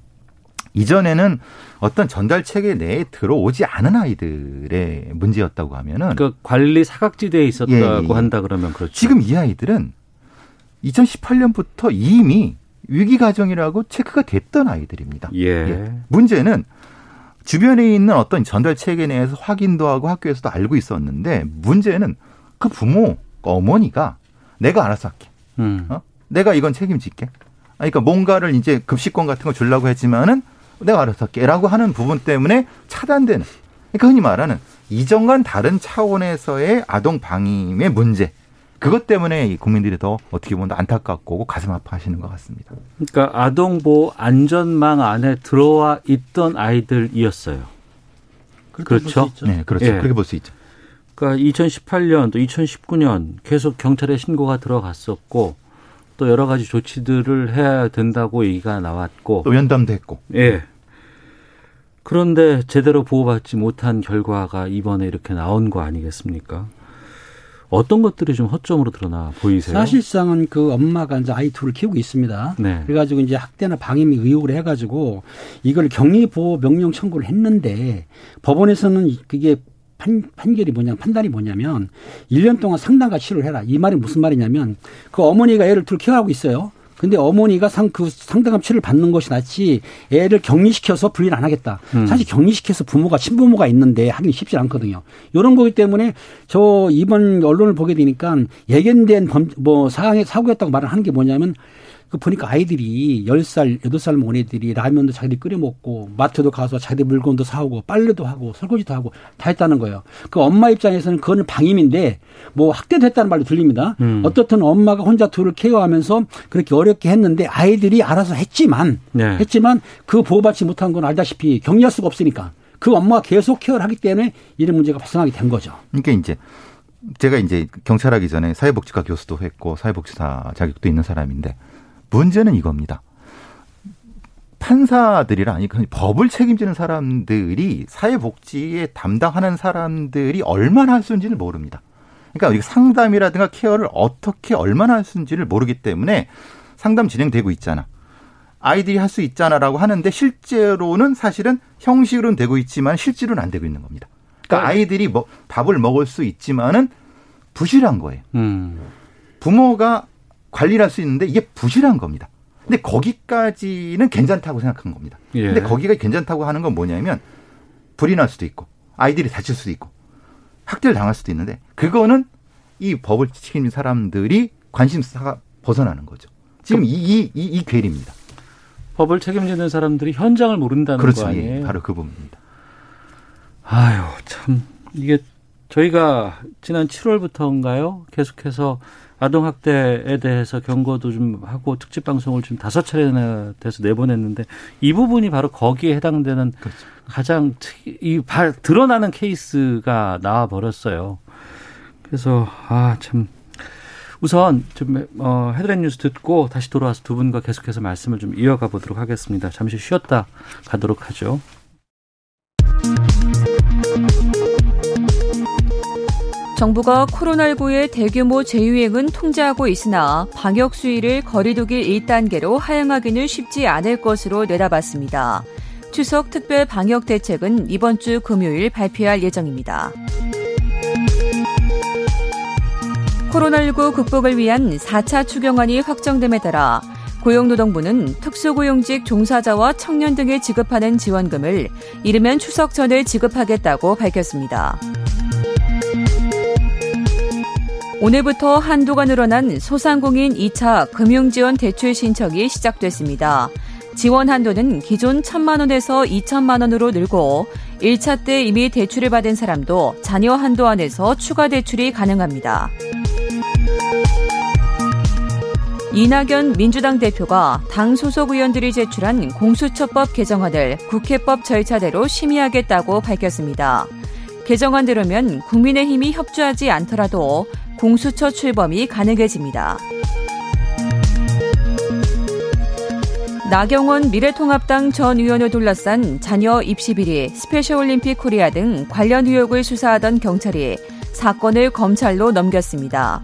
이전에는 어떤 전달 체계 내에 들어오지 않은 아이들의 문제였다고 하면은 그 관리 사각지대에 있었다고 예, 예. 한다 그러면 그렇죠. 지금 이 아이들은 2018년부터 이미 위기 가정이라고 체크가 됐던 아이들입니다. 예. 예. 문제는 주변에 있는 어떤 전달 체계 내에서 확인도 하고 학교에서도 알고 있었는데 문제는 그 부모 어머니가 내가 알아서 할게. 음. 어? 내가 이건 책임질게. 그러니까 뭔가를 이제 급식권 같은 거 주려고 했지만은 내가 알아서 할게라고 하는 부분 때문에 차단되는. 그러니까 흔히 말하는 이전과는 다른 차원에서의 아동 방임의 문제. 그것 때문에 국민들이 더 어떻게 보면 안타깝고 가슴 아파하시는 것 같습니다. 그러니까 아동보호 안전망 안에 들어와 있던 아이들이었어요. 그렇죠? 네, 그렇죠. 예. 그렇게 볼 수 있죠. 그러니까 2018년 또 2019년 계속 경찰에 신고가 들어갔었고 또 여러 가지 조치들을 해야 된다고 얘기가 나왔고 또 연담도 했고. 예. 그런데 제대로 보호받지 못한 결과가 이번에 이렇게 나온 거 아니겠습니까? 어떤 것들이 좀 허점으로 드러나 보이세요? 사실상은 그 엄마가 이제 아이 둘을 키우고 있습니다. 네. 그래가지고 이제 학대나 방임 의혹을 해가지고 이걸 격리보호 명령 청구를 했는데 법원에서는 그게 판, 판결이 뭐냐, 판단이 뭐냐면 1년 동안 상담과 치료를 해라. 이 말이 무슨 말이냐면 그 어머니가 애를 둘 키워하고 있어요. 근데 어머니가 상, 그 상대감 치료를 받는 것이 낫지 애를 격리시켜서 분리를 안 하겠다. 음. 사실 격리시켜서 부모가 친부모가 있는데 하긴 쉽지 않거든요. 이런 거기 때문에 저 이번 언론을 보게 되니까 예견된 범, 뭐 사항의 사고였다고 말을 하는 게 뭐냐면 그 보니까 아이들이 10살, 8살 먹은 애들이 라면도 자기들이 끓여 먹고 마트도 가서 자기들 물건도 사오고 빨래도 하고 설거지도 하고 다 했다는 거예요. 그 엄마 입장에서는 그거는 방임인데 뭐 학대도 했다는 말도 들립니다. 음. 어떻든 엄마가 혼자 둘을 케어하면서 그렇게 어렵게 했는데 아이들이 알아서 했지만 네. 했지만 그 보호받지 못한 건 알다시피 격리할 수가 없으니까 그 엄마가 계속 케어를 하기 때문에 이런 문제가 발생하게 된 거죠. 그러니까 이제 제가 이제 경찰하기 전에 사회복지과 교수도 했고 사회복지사 자격도 있는 사람인데 문제는 이겁니다. 판사들이라 아니 그 법을 책임지는 사람들이 사회복지에 담당하는 사람들이 얼마나 할 수 있는지를 모릅니다. 그러니까 상담이라든가 케어를 어떻게 얼마나 할 수 있는지를 모르기 때문에 상담 진행되고 있잖아. 아이들이 할 수 있잖아라고 하는데 실제로는 사실은 형식으로는 되고 있지만 실제로는 안 되고 있는 겁니다. 그러니까 아이들이 뭐 밥을 먹을 수 있지만은 부실한 거예요. 음. 부모가 관리를 할 수 있는데 이게 부실한 겁니다. 근데 거기까지는 괜찮다고 생각한 겁니다. 예. 근데 거기가 괜찮다고 하는 건 뭐냐면 불이 날 수도 있고 아이들이 다칠 수도 있고 학대를 당할 수도 있는데 그거는 이 법을 지키는 사람들이 관심사가 벗어나는 거죠. 지금 이, 이, 이, 이 괴리입니다. 법을 책임지는 사람들이 현장을 모른다는 그렇죠. 거 아니에요? 예, 바로 그 부분입니다. 아유, 참 이게 저희가 지난 7월부터인가요? 계속해서 아동학대에 대해서 경고도 좀 하고 특집 방송을 지금 다섯 차례나 돼서 내보냈는데 이 부분이 바로 거기에 해당되는 그렇죠. 가장 특이, 이 발, 드러나는 케이스가 나와 버렸어요. 그래서, 아, 참. 우선 좀, 어, 헤드라인 뉴스 듣고 다시 돌아와서 두 분과 계속해서 말씀을 좀 이어가 보도록 하겠습니다. 잠시 쉬었다 가도록 하죠. 정부가 코로나19의 대규모 재유행은 통제하고 있으나 방역 수위를 거리두기 1단계로 하향하기는 쉽지 않을 것으로 내다봤습니다. 추석 특별 방역 대책은 이번 주 금요일 발표할 예정입니다. 코로나19 극복을 위한 4차 추경안이 확정됨에 따라 고용노동부는 특수고용직 종사자와 청년 등에 지급하는 지원금을 이르면 추석 전에 지급하겠다고 밝혔습니다. 오늘부터 한도가 늘어난 소상공인 2차 금융지원 대출 신청이 시작됐습니다. 지원 한도는 기존 1천만 원에서 2천만 원으로 늘고 1차 때 이미 대출을 받은 사람도 자녀 한도 안에서 추가 대출이 가능합니다. 이낙연 민주당 대표가 당 소속 의원들이 제출한 공수처법 개정안을 국회법 절차대로 심의하겠다고 밝혔습니다. 개정안대로면 국민의힘이 협조하지 않더라도 공수처 출범이 가능해집니다. 나경원 미래통합당 전 의원을 둘러싼 자녀 입시 비리, 스페셜올림픽 코리아 등 관련 의혹을 수사하던 경찰이 사건을 검찰로 넘겼습니다.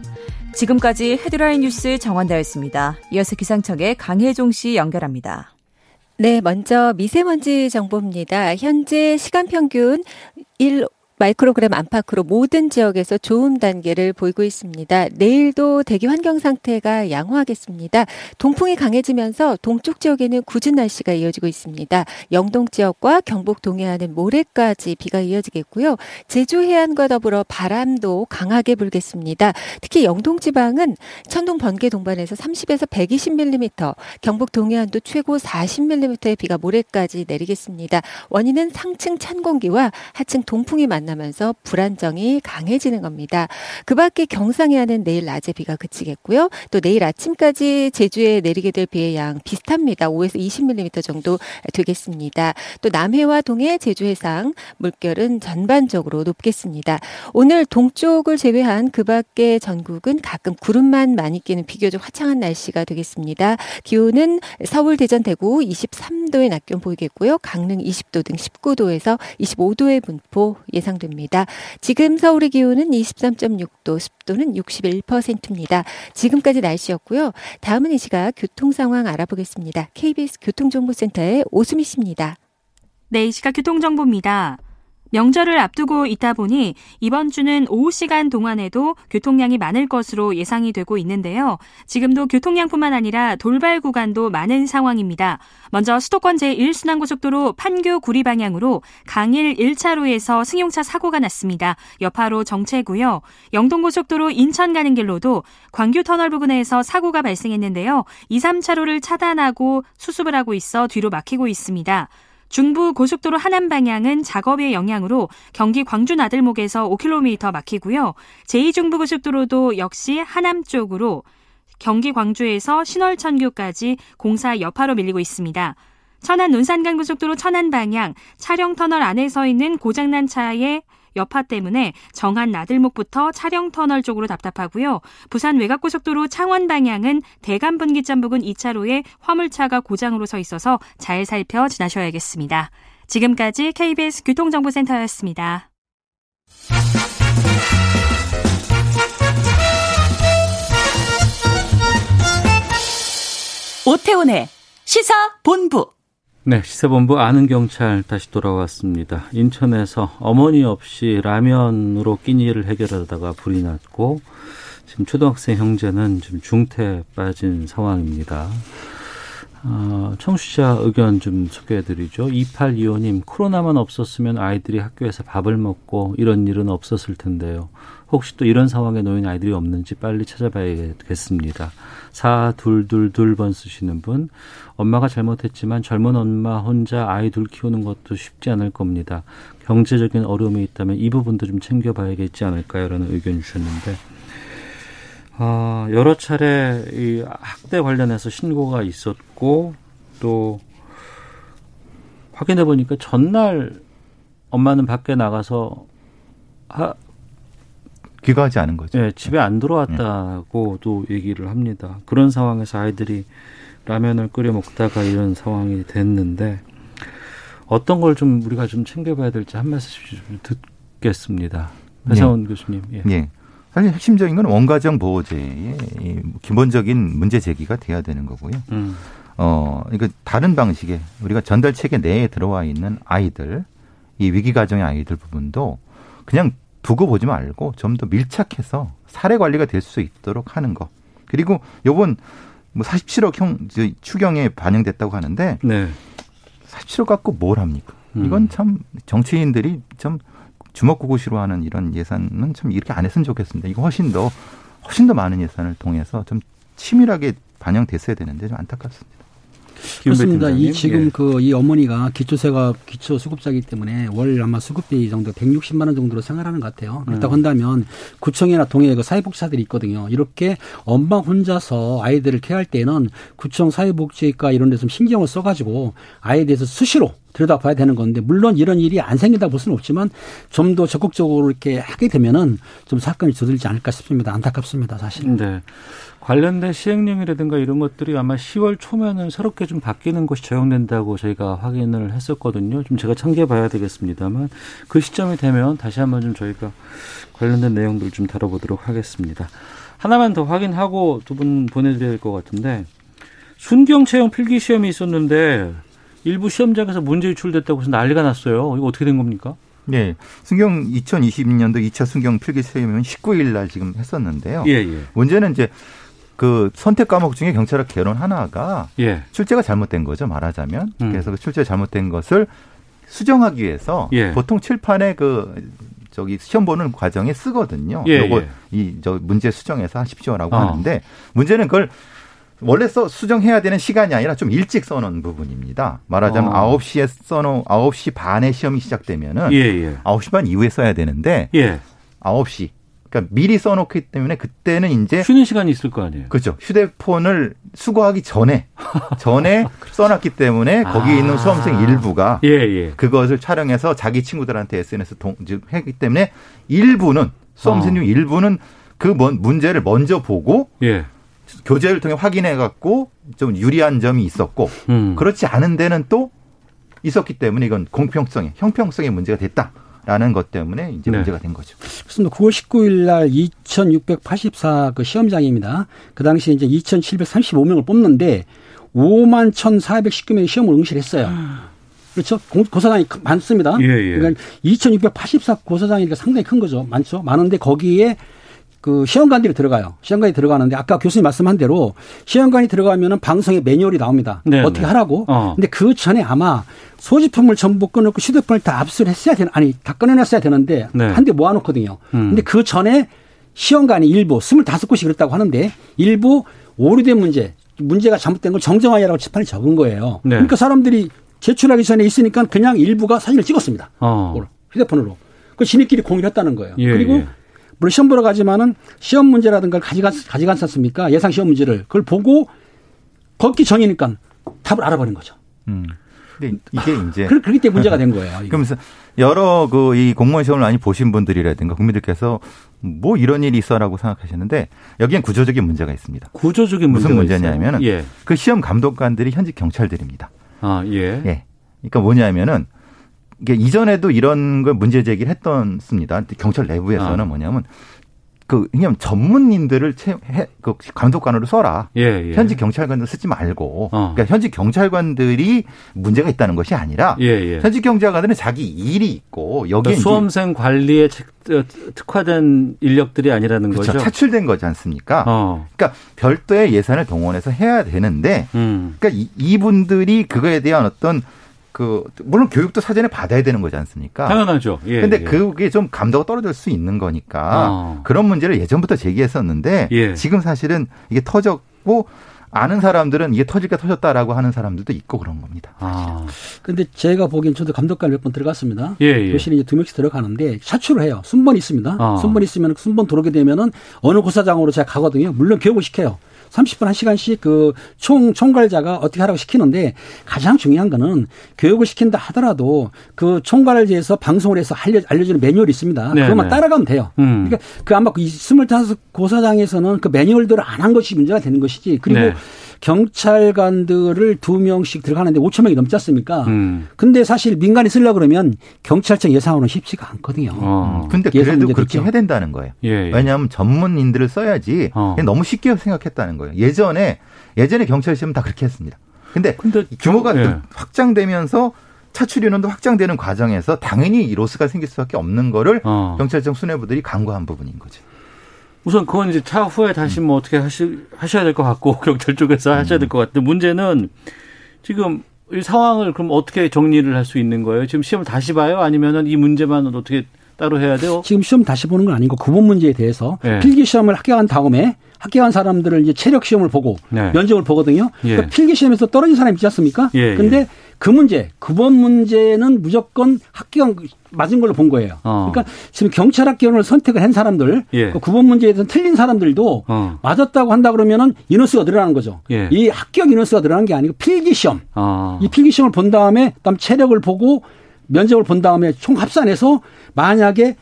지금까지 헤드라인 뉴스 정원다였습니다. 이어서 기상청의 강혜종 씨 연결합니다. 네, 먼저 미세먼지 정보입니다. 현재 시간 평균 1 마이크로그램 안팎으로 모든 지역에서 좋음 단계를 보이고 있습니다. 내일도 대기 환경 상태가 양호하겠습니다. 동풍이 강해지면서 동쪽 지역에는 굳은 날씨가 이어지고 있습니다. 영동 지역과 경북 동해안은 모레까지 비가 이어지겠고요. 제주 해안과 더불어 바람도 강하게 불겠습니다. 특히 영동 지방은 천둥 번개 동반해서 30에서 120mm, 경북 동해안도 최고 40mm의 비가 모레까지 내리겠습니다. 원인은 상층 찬 공기와 하층 동풍이 많 만나면서 불안정이 강해지는 겁니다. 그 밖에 경상해안은 내일 낮에 비가 그치겠고요. 또 내일 아침까지 제주에 내리게 될 비의 양 비슷합니다. 5에서 20mm 정도 되겠습니다. 또 남해와 동해 제주 해상 물결은 전반적으로 높겠습니다. 오늘 동쪽을 제외한 그 밖에 전국은 가끔 구름만 많이 끼는 비교적 화창한 날씨가 되겠습니다. 기온은 서울, 대전, 대구 23도의 낮 기온 보이겠고요. 강릉 20도 등 19도에서 25도의 분포 예상 예상됩니다. 지금 서울의 기온은 23.6도, 습도는 61%입니다. 지금까지 날씨였고요. 다음은 이 시각 교통 상황 알아보겠습니다. KBS 교통정보센터의 오수미 씨입니다. 네, 이 시각 교통정보입니다. 명절을 앞두고 있다 보니 이번 주는 오후 시간 동안에도 교통량이 많을 것으로 예상이 되고 있는데요. 지금도 교통량뿐만 아니라 돌발 구간도 많은 상황입니다. 먼저 수도권 제1순환고속도로 판교 구리 방향으로 강일 1차로에서 승용차 사고가 났습니다. 여파로 정체고요. 영동고속도로 인천 가는 길로도 광교 터널 부근에서 사고가 발생했는데요. 2, 3차로를 차단하고 수습을 하고 있어 뒤로 막히고 있습니다. 중부 고속도로 하남 방향은 작업의 영향으로 경기 광주 나들목에서 5km 막히고요. 제2중부고속도로도 역시 하남 쪽으로 경기 광주에서 신월천교까지 공사 여파로 밀리고 있습니다. 천안 논산간 고속도로 천안 방향 차량 터널 안에 서 있는 고장난 차에 여파 때문에 정한 나들목부터 차량 터널 쪽으로 답답하고요. 부산 외곽고속도로 창원 방향은 대간 분기점 부근 2차로에 화물차가 고장으로 서 있어서 잘 살펴 지나셔야겠습니다. 지금까지 KBS 교통정보센터였습니다. 오태훈의 시사 본부 네, 시사본부 아는 경찰 다시 돌아왔습니다. 인천에서 어머니 없이 라면으로 끼니를 해결하다가 불이 났고 지금 초등학생 형제는 지금 중태에 빠진 상황입니다. 어, 청취자 의견 좀 소개해드리죠. 2825님, 코로나만 없었으면 아이들이 학교에서 밥을 먹고 이런 일은 없었을 텐데요. 혹시 또 이런 상황에 놓인 아이들이 없는지 빨리 찾아봐야겠습니다. 4222번 쓰시는 분, 엄마가 잘못했지만 젊은 엄마 혼자 아이 둘 키우는 것도 쉽지 않을 겁니다. 경제적인 어려움이 있다면 이 부분도 좀 챙겨봐야겠지 않을까요? 라는 의견 주셨는데, 아, 여러 차례 이 학대 관련해서 신고가 있었고 또 확인해 보니까 전날 엄마는 밖에 나가서 하, 귀가하지 않은 거죠. 네, 집에 안 들어왔다고도 네. 얘기를 합니다. 그런 상황에서 아이들이 라면을 끓여 먹다가 이런 상황이 됐는데 어떤 걸 좀 우리가 좀 챙겨봐야 될지 한 말씀씩 좀 듣겠습니다. 배상원 네. 교수님. 예. 네. 사실 핵심적인 건 원가정 보호제의 기본적인 문제 제기가 돼야 되는 거고요. 음. 어, 이거 다른 방식의 우리가 전달 체계 내에 들어와 있는 아이들, 이 위기 가정의 아이들 부분도 그냥 두고 보지 말고 좀 더 밀착해서 사례 관리가 될 수 있도록 하는 거. 그리고 요번 뭐 47억 형 저, 추경에 반영됐다고 하는데 네. 47억 갖고 뭘 합니까? 음. 이건 참 정치인들이 좀 주먹구구시로 하는 이런 예산은 참 이렇게 안 했으면 좋겠습니다. 이거 훨씬 더 훨씬 더 많은 예산을 통해서 좀 치밀하게 반영됐어야 되는데 좀 안타깝습니다. 그렇습니다. 이 예. 지금 그이 어머니가 기초세가 기초 수급자이기 때문에 월 아마 수급비 정도 160만 원 정도로 생활하는 것 같아요. 음. 그렇다고 한다면 구청이나 동에 그 사회복지사들이 있거든요. 이렇게 엄마 혼자서 아이들을 케어할 때는 구청 사회복지과 이런 데서 좀 신경을 써가지고 아이에 대해서 수시로 들여다봐야 되는 건데 물론 이런 일이 안 생긴다고 볼 수는 없지만 좀 더 적극적으로 이렇게 하게 되면은 좀 사건이 저들지 않을까 싶습니다. 안타깝습니다, 사실. 네. 관련된 시행령이라든가 이런 것들이 아마 10월 초면은 새롭게 좀 바뀌는 것이 적용된다고 저희가 확인을 했었거든요. 좀 제가 참고해봐야 되겠습니다만 그 시점이 되면 다시 한번 좀 저희가 관련된 내용들 좀 다뤄보도록 하겠습니다. 하나만 더 확인하고 두 분 보내드려야 될 것 같은데 순경 채용 필기 시험이 있었는데 일부 시험장에서 문제 유출됐다고 해서 난리가 났어요. 이거 어떻게 된 겁니까? 네. 순경 2022년도 2차 순경 필기 시험은 19일 날 지금 했었는데요. 예, 예. 문제는 이제 그 선택 과목 중에 경찰학 개론 하나가 예. 출제가 잘못된 거죠, 말하자면. 음. 그래서 그 출제 잘못된 것을 수정하기 위해서 예. 보통 칠판에 그 저기 시험 보는 과정에 쓰거든요. 예, 요거 예. 이저 문제 수정해서 하십시오라고 어. 하는데 문제는 그걸 원래 써 수정해야 되는 시간이 아니라 좀 일찍 써놓은 부분입니다. 말하자면 어. 아홉 시에 써놓 아홉 시 반에 시험이 시작되면은 예, 예. 아홉 시반 이후에 써야 되는데 예. 아홉 시 그러니까 미리 써놓기 때문에 그때는 이제 쉬는 시간이 있을 거 아니에요. 그렇죠. 휴대폰을 수거하기 전에 전에 써놨기 때문에 거기에 아. 있는 수험생 일부가 예, 예. 그것을 촬영해서 자기 친구들한테 SNS 동, 즉 했기 때문에 일부는 수험생 중 일부는 그뭔 문제를 먼저 보고 예. 교재를 통해 확인해 갖고 좀 유리한 점이 있었고 음. 그렇지 않은 데는 또 있었기 때문에 이건 공평성에 형평성의 문제가 됐다 라는 것 때문에 이제 네. 문제가 된 거죠. 그렇습니다. 9월 19일 날 2,684 그 시험장입니다. 그 당시 이제 2,735명을 뽑는데 5만 1,419명이 시험을 응시를 했어요. 그렇죠? 공- 고사장이 크- 많습니다. 예, 예. 그러니까 2,684 고사장이니까 상당히 큰 거죠. 많죠. 많은데 거기에 그 시험관들이 들어가요. 시험관이 들어가는데 아까 교수님 말씀한 대로 시험관이 들어가면은 방송에 매뉴얼이 나옵니다. 네, 어떻게 네. 하라고. 어. 근데 그 전에 아마 소지품을 전부 꺼놓고 휴대폰을 다 압수를 했어야 되는 아니 다 꺼내놨어야 되는데 네. 한대 모아놓거든요. 음. 근데 그 전에 시험관이 일부 25곳이 그랬다고 하는데 일부 오류된 문제 문제가 잘못된 걸 정정하여라고 칠판에 적은 거예요. 네. 그러니까 사람들이 제출하기 전에 있으니까 그냥 일부가 사진을 찍었습니다. 어. 휴대폰으로. 그 지네끼리 공유를 했다는 거예요. 예, 그리고 예. 물론 시험 보러 가지만은 시험 문제라든가 가져가, 가져갔지 않습니까? 예상 시험 문제를. 그걸 보고 걷기 전이니까 답을 알아버린 거죠. 음. 근데 이게 이제 그, 그렇기 때문에 문제가 된 거예요. 그러면서 여러 그 이 공무원 시험을 많이 보신 분들이라든가 국민들께서 뭐 이런 일이 있어라고 생각하시는데 여기엔 구조적인 문제가 있습니다. 구조적인 무슨 문제가 문제냐면은. 예. 그 시험 감독관들이 현직 경찰들입니다. 아, 예. 예. 그러니까 뭐냐면은 이게 이전에도 이런 걸 문제 제기를 했던습니다. 경찰 내부에서는 아. 뭐냐면 그 그냥 전문인들을 채, 해, 그 감독관으로 써라. 예, 예. 현직 경찰관들 쓰지 말고. 어. 그러니까 현직 경찰관들이 문제가 있다는 것이 아니라 예, 예. 현직 경찰관들은 자기 일이 있고 여기에 그러니까 수험생 관리에 책- 어, 특화된 인력들이 아니라는 그렇죠. 거죠. 차출된 거지 않습니까? 어. 그러니까 별도의 예산을 동원해서 해야 되는데 음. 그러니까 이, 이분들이 그거에 대한 어떤 그 물론 교육도 사전에 받아야 되는 거지 않습니까? 당연하죠. 예. 근데 예. 그게 좀 감도가 떨어질 수 있는 거니까 어. 그런 문제를 예전부터 제기했었는데 예. 지금 사실은 이게 터졌고 아는 사람들은 이게 터질까 터졌다라고 하는 사람들도 있고 그런 겁니다. 아. 근데 제가 보기엔 저도 감독관 몇 번 들어갔습니다. 예, 예. 교실에 이제 두 명씩 들어가는데 차출을 해요. 순번이 있습니다. 어. 순번이 있으면 순번 들어오게 되면은 어느 고사장으로 제가 가거든요. 물론 교육을 시켜요. 30분, 1시간씩 그 총, 총괄자가 어떻게 하라고 시키는데 가장 중요한 거는 교육을 시킨다 하더라도 그 총괄제에서 방송을 해서 알려, 알려주는 매뉴얼이 있습니다. 네, 그것만 네. 따라가면 돼요. 음. 그러니까 그 아마 그25 고사장에서는 그 매뉴얼대로 안 한 것이 문제가 되는 것이지. 그리고 네. 경찰관들을 두 명씩 들어가는데 5천 명이 넘지 않습니까? 음. 근데 사실 민간이 쓰려고 그러면 경찰청 예상으로는 쉽지가 않거든요. 어. 근데 예산 그래도 그렇게 있죠. 해야 된다는 거예요. 예, 예. 왜냐하면 전문인들을 써야지 어. 너무 쉽게 생각했다는 거예요. 예전에 예전에 경찰 시험은 다 그렇게 했습니다. 근데, 근데 규모가 예. 또 확장되면서 차출 인원도 확장되는 과정에서 당연히 이 로스가 생길 수밖에 없는 거를 어. 경찰청 수뇌부들이 간과한 부분인 거죠. 우선 그건 이제 차후에 다시 뭐 어떻게 하시, 하셔야 될 것 같고 경찰 쪽에서 하셔야 될 것 같은데 문제는 지금 이 상황을 그럼 어떻게 정리를 할 수 있는 거예요? 지금 시험을 다시 봐요? 아니면은 이 문제만 어떻게 따로 해야 돼요? 지금 시험 다시 보는 건 아니고 구분 문제에 대해서 네. 필기 시험을 합격한 다음에 합격한 사람들을 이제 체력 시험을 보고 네. 면접을 보거든요. 예. 그러니까 필기 시험에서 떨어진 사람이 있지 않습니까? 예, 근데 예. 그 문제, 구번 문제는 무조건 합격한 맞은 걸로 본 거예요. 어. 그러니까 지금 경찰 학교를 선택을 한 사람들, 예. 그 구번 문제에 대해서 틀린 사람들도 어. 맞았다고 한다 그러면은 인원수가 늘어나는 거죠. 예. 이 합격 인원수가 늘어나는 게 아니고 필기 시험. 아. 이 필기 시험을 본 다음에 그다음 체력을 보고 면접을 본 다음에 총 합산해서 만약에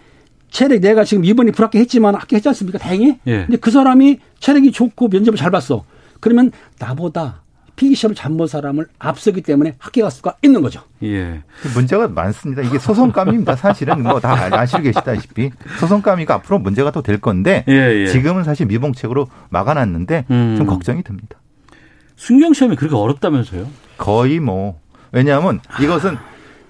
체력 내가 지금 이번에 불합격했지만 합격했지 않습니까? 다행히. 예. 근데 그 사람이 체력이 좋고 면접을 잘 봤어. 그러면 나보다 필기 시험을 잘 본 사람을 앞서기 때문에 합격할 수가 있는 거죠. 예. 문제가 많습니다. 이게 소송감입니다. 사실은 뭐 다 아시고 계시다시피 소송감이가 앞으로 문제가 또 될 건데 예, 예. 지금은 사실 미봉책으로 막아놨는데 음. 좀 걱정이 듭니다. 순경 시험이 그렇게 어렵다면서요? 거의 뭐 왜냐하면 이것은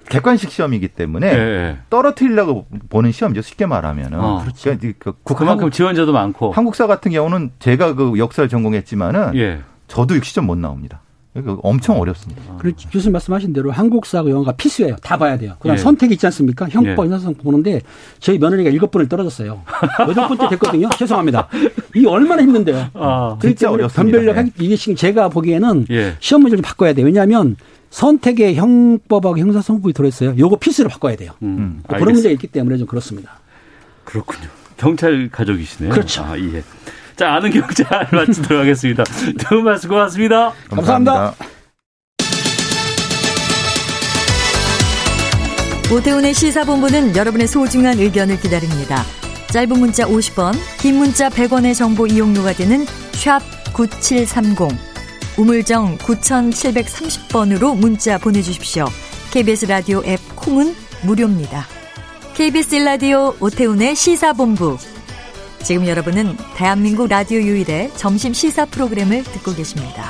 객관식 시험이기 때문에 예, 예. 떨어뜨리려고 보는 시험이죠. 쉽게 말하면은. 어. 그러니까 그 국- 그만큼 한국, 지원자도 많고. 한국사 같은 경우는 제가 그 역사를 전공했지만은 예. 저도 60점 못 나옵니다. 그러니까 엄청 어렵습니다. 그리고 교수님 말씀하신 대로 한국사하고 영어가 필수예요. 다 봐야 돼요. 그다음 예. 선택이 있지 않습니까? 형법 예. 인사성 보는데 저희 며느리가 일곱 번을 떨어졌어요. 여덟 번째 됐거든요. 죄송합니다. 이게 얼마나 힘든데요. 아, 진짜 어렵습니다. 변별력 하기 이게 지금 제가 보기에는 예. 시험 문제를 좀 바꿔야 돼요. 왜냐하면 선택의 형법하고 형사성법이 들어있어요. 요거 필수로 바꿔야 돼요. 음, 그런 알겠습니다. 문제가 있기 때문에 좀 그렇습니다. 그렇군요. 경찰 가족이시네요. 그렇죠. 아, 예. 자, 아는 경찰 마치도록 하겠습니다. 두 분 말씀 고맙습니다. 감사합니다. 오태훈의 시사본부는 여러분의 소중한 의견을 기다립니다. 짧은 문자 50원, 긴 문자 100원의 정보 이용료가 되는 샵 9730, 우물정 9730번으로 문자 보내주십시오. KBS 라디오 앱 콩은 무료입니다. KBS 라디오 오태훈의 시사본부. 지금 여러분은 대한민국 라디오 유일의 점심 시사 프로그램을 듣고 계십니다.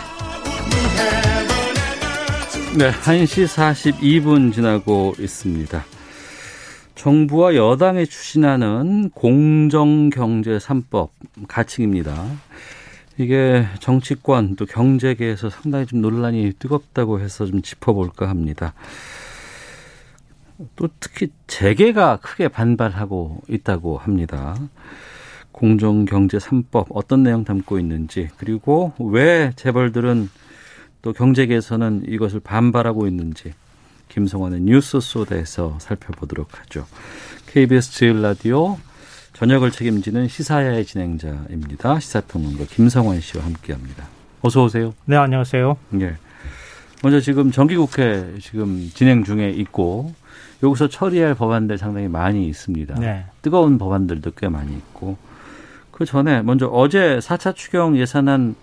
네, 1시 42분 지나고 있습니다. 정부와 여당이 추진하는 공정경제 3법 가칭입니다. 이게 정치권 또 경제계에서 상당히 좀 논란이 뜨겁다고 해서 좀 짚어볼까 합니다. 또 특히 재계가 크게 반발하고 있다고 합니다. 공정경제 3법 어떤 내용 담고 있는지 그리고 왜 재벌들은 또 경제계에서는 이것을 반발하고 있는지 김성환의 뉴스 소다에서 살펴보도록 하죠. KBS 제일 라디오 저녁을 책임지는 시사야의 진행자입니다. 시사평론가 김성환 씨와 함께합니다. 어서 오세요. 네, 안녕하세요. 예. 먼저 지금 정기국회 지금 진행 중에 있고 여기서 처리할 법안들 상당히 많이 있습니다. 네. 뜨거운 법안들도 꽤 많이 있고 그 전에 먼저 어제 4차 추경 예산안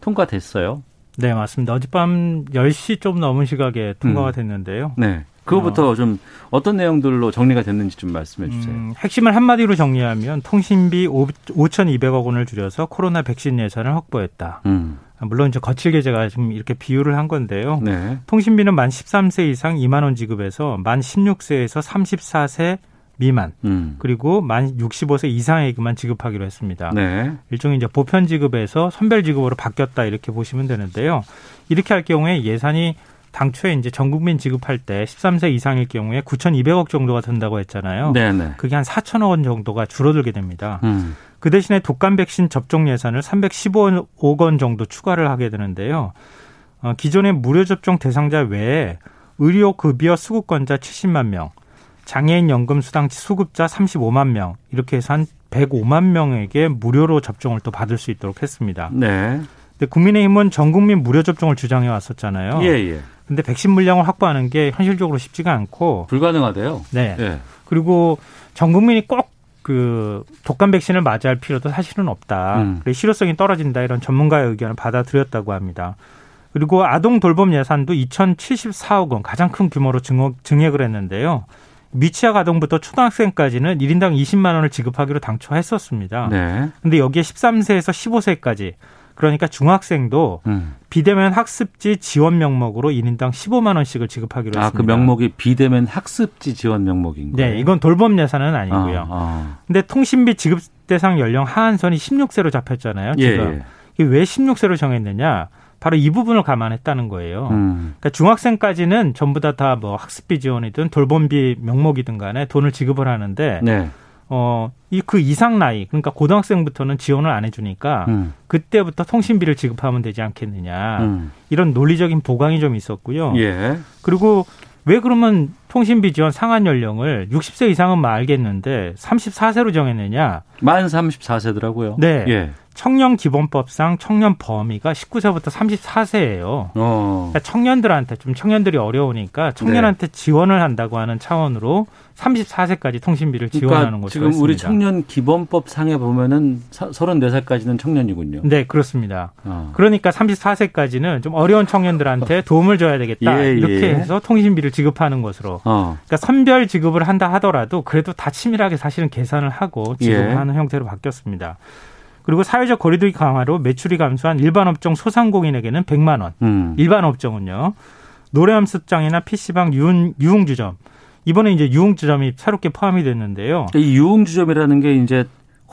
통과됐어요. 네, 맞습니다. 어젯밤 10시 좀 넘은 시각에 통과가 음. 됐는데요. 네. 그거부터 좀 어떤 내용들로 정리가 됐는지 좀 말씀해 주세요. 음, 핵심을 한마디로 정리하면 통신비 5,200억 원을 줄여서 코로나 백신 예산을 확보했다. 음. 물론 이제 거칠게 제가 지금 이렇게 비유를 한 건데요. 네. 통신비는 만 13세 이상 2만 원 지급해서 만 16세에서 34세 미만 음. 그리고 만 65세 이상에게만 지급하기로 했습니다. 네. 일종의 이제 보편 지급에서 선별 지급으로 바뀌었다 이렇게 보시면 되는데요. 이렇게 할 경우에 예산이 당초에 이제 전 국민 지급할 때 13세 이상일 경우에 9,200억 정도가 든다고 했잖아요. 네네. 그게 한 4천억 원 정도가 줄어들게 됩니다. 음. 그 대신에 독감 백신 접종 예산을 315억 원 정도 추가를 하게 되는데요. 어, 기존의 무료 접종 대상자 외에 의료 급여 수급권자 70만 명, 장애인 연금 수당치 수급자 35만 명 이렇게 해서 한 105만 명에게 무료로 접종을 또 받을 수 있도록 했습니다. 네. 근데 국민의힘은 전 국민 무료 접종을 주장해 왔었잖아요. 예, 예. 근데 백신 물량을 확보하는 게 현실적으로 쉽지가 않고 불가능하대요. 네. 예. 그리고 전 국민이 꼭 그 독감 백신을 맞이할 필요도 사실은 없다. 음. 그래 실효성이 떨어진다 이런 전문가의 의견을 받아들였다고 합니다. 그리고 아동 돌봄 예산도 2,074억 원 가장 큰 규모로 증액, 증액을 했는데요. 미취학 아동부터 초등학생까지는 1인당 20만 원을 지급하기로 당초 했었습니다. 네. 근데 여기에 13세에서 15세까지 그러니까 중학생도 음. 비대면 학습지 지원 명목으로 1인당 15만 원씩을 지급하기로 아, 했습니다. 그 명목이 비대면 학습지 지원 명목인 거예요. 네, 이건 돌봄 예산은 아니고요. 아, 아. 근데 통신비 지급 대상 연령 하한선이 16세로 잡혔잖아요. 예, 지금. 이게 왜 16세로 정했느냐? 바로 이 부분을 감안했다는 거예요. 음. 그러니까 중학생까지는 전부 다 다 뭐 학습비 지원이든 돌봄비 명목이든 간에 돈을 지급을 하는데 네. 어, 이 그 이상 나이, 그러니까 고등학생부터는 지원을 안 해주니까 음. 그때부터 통신비를 지급하면 되지 않겠느냐. 음. 이런 논리적인 보강이 좀 있었고요. 예. 그리고 왜 그러면 통신비 지원 상한 연령을 60세 이상은 뭐 알겠는데 34세로 정했느냐? 만 34세더라고요. 네. 예. 청년 기본법상 청년 범위가 19세부터 34세예요. 어. 그러니까 청년들한테 좀 청년들이 어려우니까 청년한테 지원을 한다고 하는 차원으로 34세까지 통신비를 지원하는 그러니까 것으로 지금 했습니다. 우리 청년 기본법 상에 보면은 사- 34살까지는 청년이군요. 네, 그렇습니다. 어. 그러니까 34세까지는 좀 어려운 청년들한테 도움을 줘야 되겠다. 예, 이렇게 예. 해서 통신비를 지급하는 것으로. 어. 그러니까 선별 지급을 한다 하더라도 그래도 다 치밀하게 사실은 계산을 하고 지급을 예. 하는 형태로 바뀌었습니다. 그리고 사회적 거리두기 강화로 매출이 감소한 일반 업종 소상공인에게는 100만 원. 음. 일반 업종은요. 노래 연습장이나 PC방 유흥, 유흥주점. 이번에 이제 유흥주점이 새롭게 포함이 됐는데요. 이 유흥주점이라는 게 이제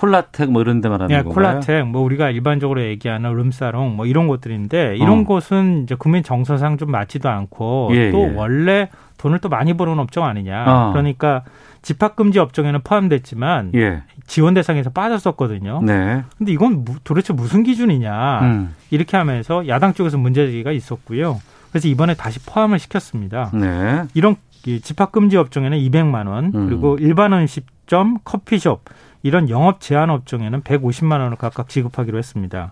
콜라텍 뭐 이런 데 말하는 예, 건가요? 콜라텍, 뭐 우리가 일반적으로 얘기하는 룸사롱 뭐 이런 곳들인데 이런 어. 곳은 이제 국민 정서상 좀 맞지도 않고 예, 또 예. 원래 돈을 또 많이 버는 업종 아니냐. 어. 그러니까 집합금지 업종에는 포함됐지만 예. 지원 대상에서 빠졌었거든요. 네. 근데 이건 무- 도대체 무슨 기준이냐. 음. 이렇게 하면서 야당 쪽에서 문제 제기가 있었고요. 그래서 이번에 다시 포함을 시켰습니다. 네. 이런 이 집합금지 업종에는 200만 원, 음. 그리고 일반 음식점, 커피숍 이런 영업 제한 업종에는 150만 원을 각각 지급하기로 했습니다.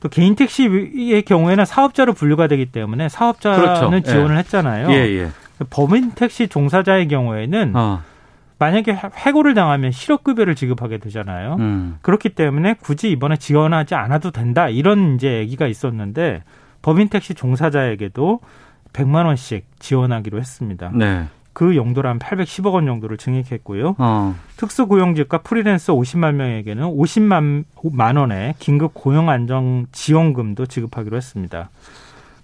또 개인 택시의 경우에는 사업자로 분류가 되기 때문에 사업자는 그렇죠. 지원을 예. 했잖아요. 예, 예. 법인 택시 종사자의 경우에는 어. 만약에 해고를 당하면 실업급여를 지급하게 되잖아요. 음. 그렇기 때문에 굳이 이번에 지원하지 않아도 된다 이런 이제 얘기가 있었는데 법인 택시 종사자에게도 100만 원씩 지원하기로 했습니다. 네. 그 용도로 한 810억 원 정도를 증액했고요. 어. 특수고용직과 프리랜서 50만 명에게는 50만 만 원의 긴급 고용 안정 지원금도 지급하기로 했습니다.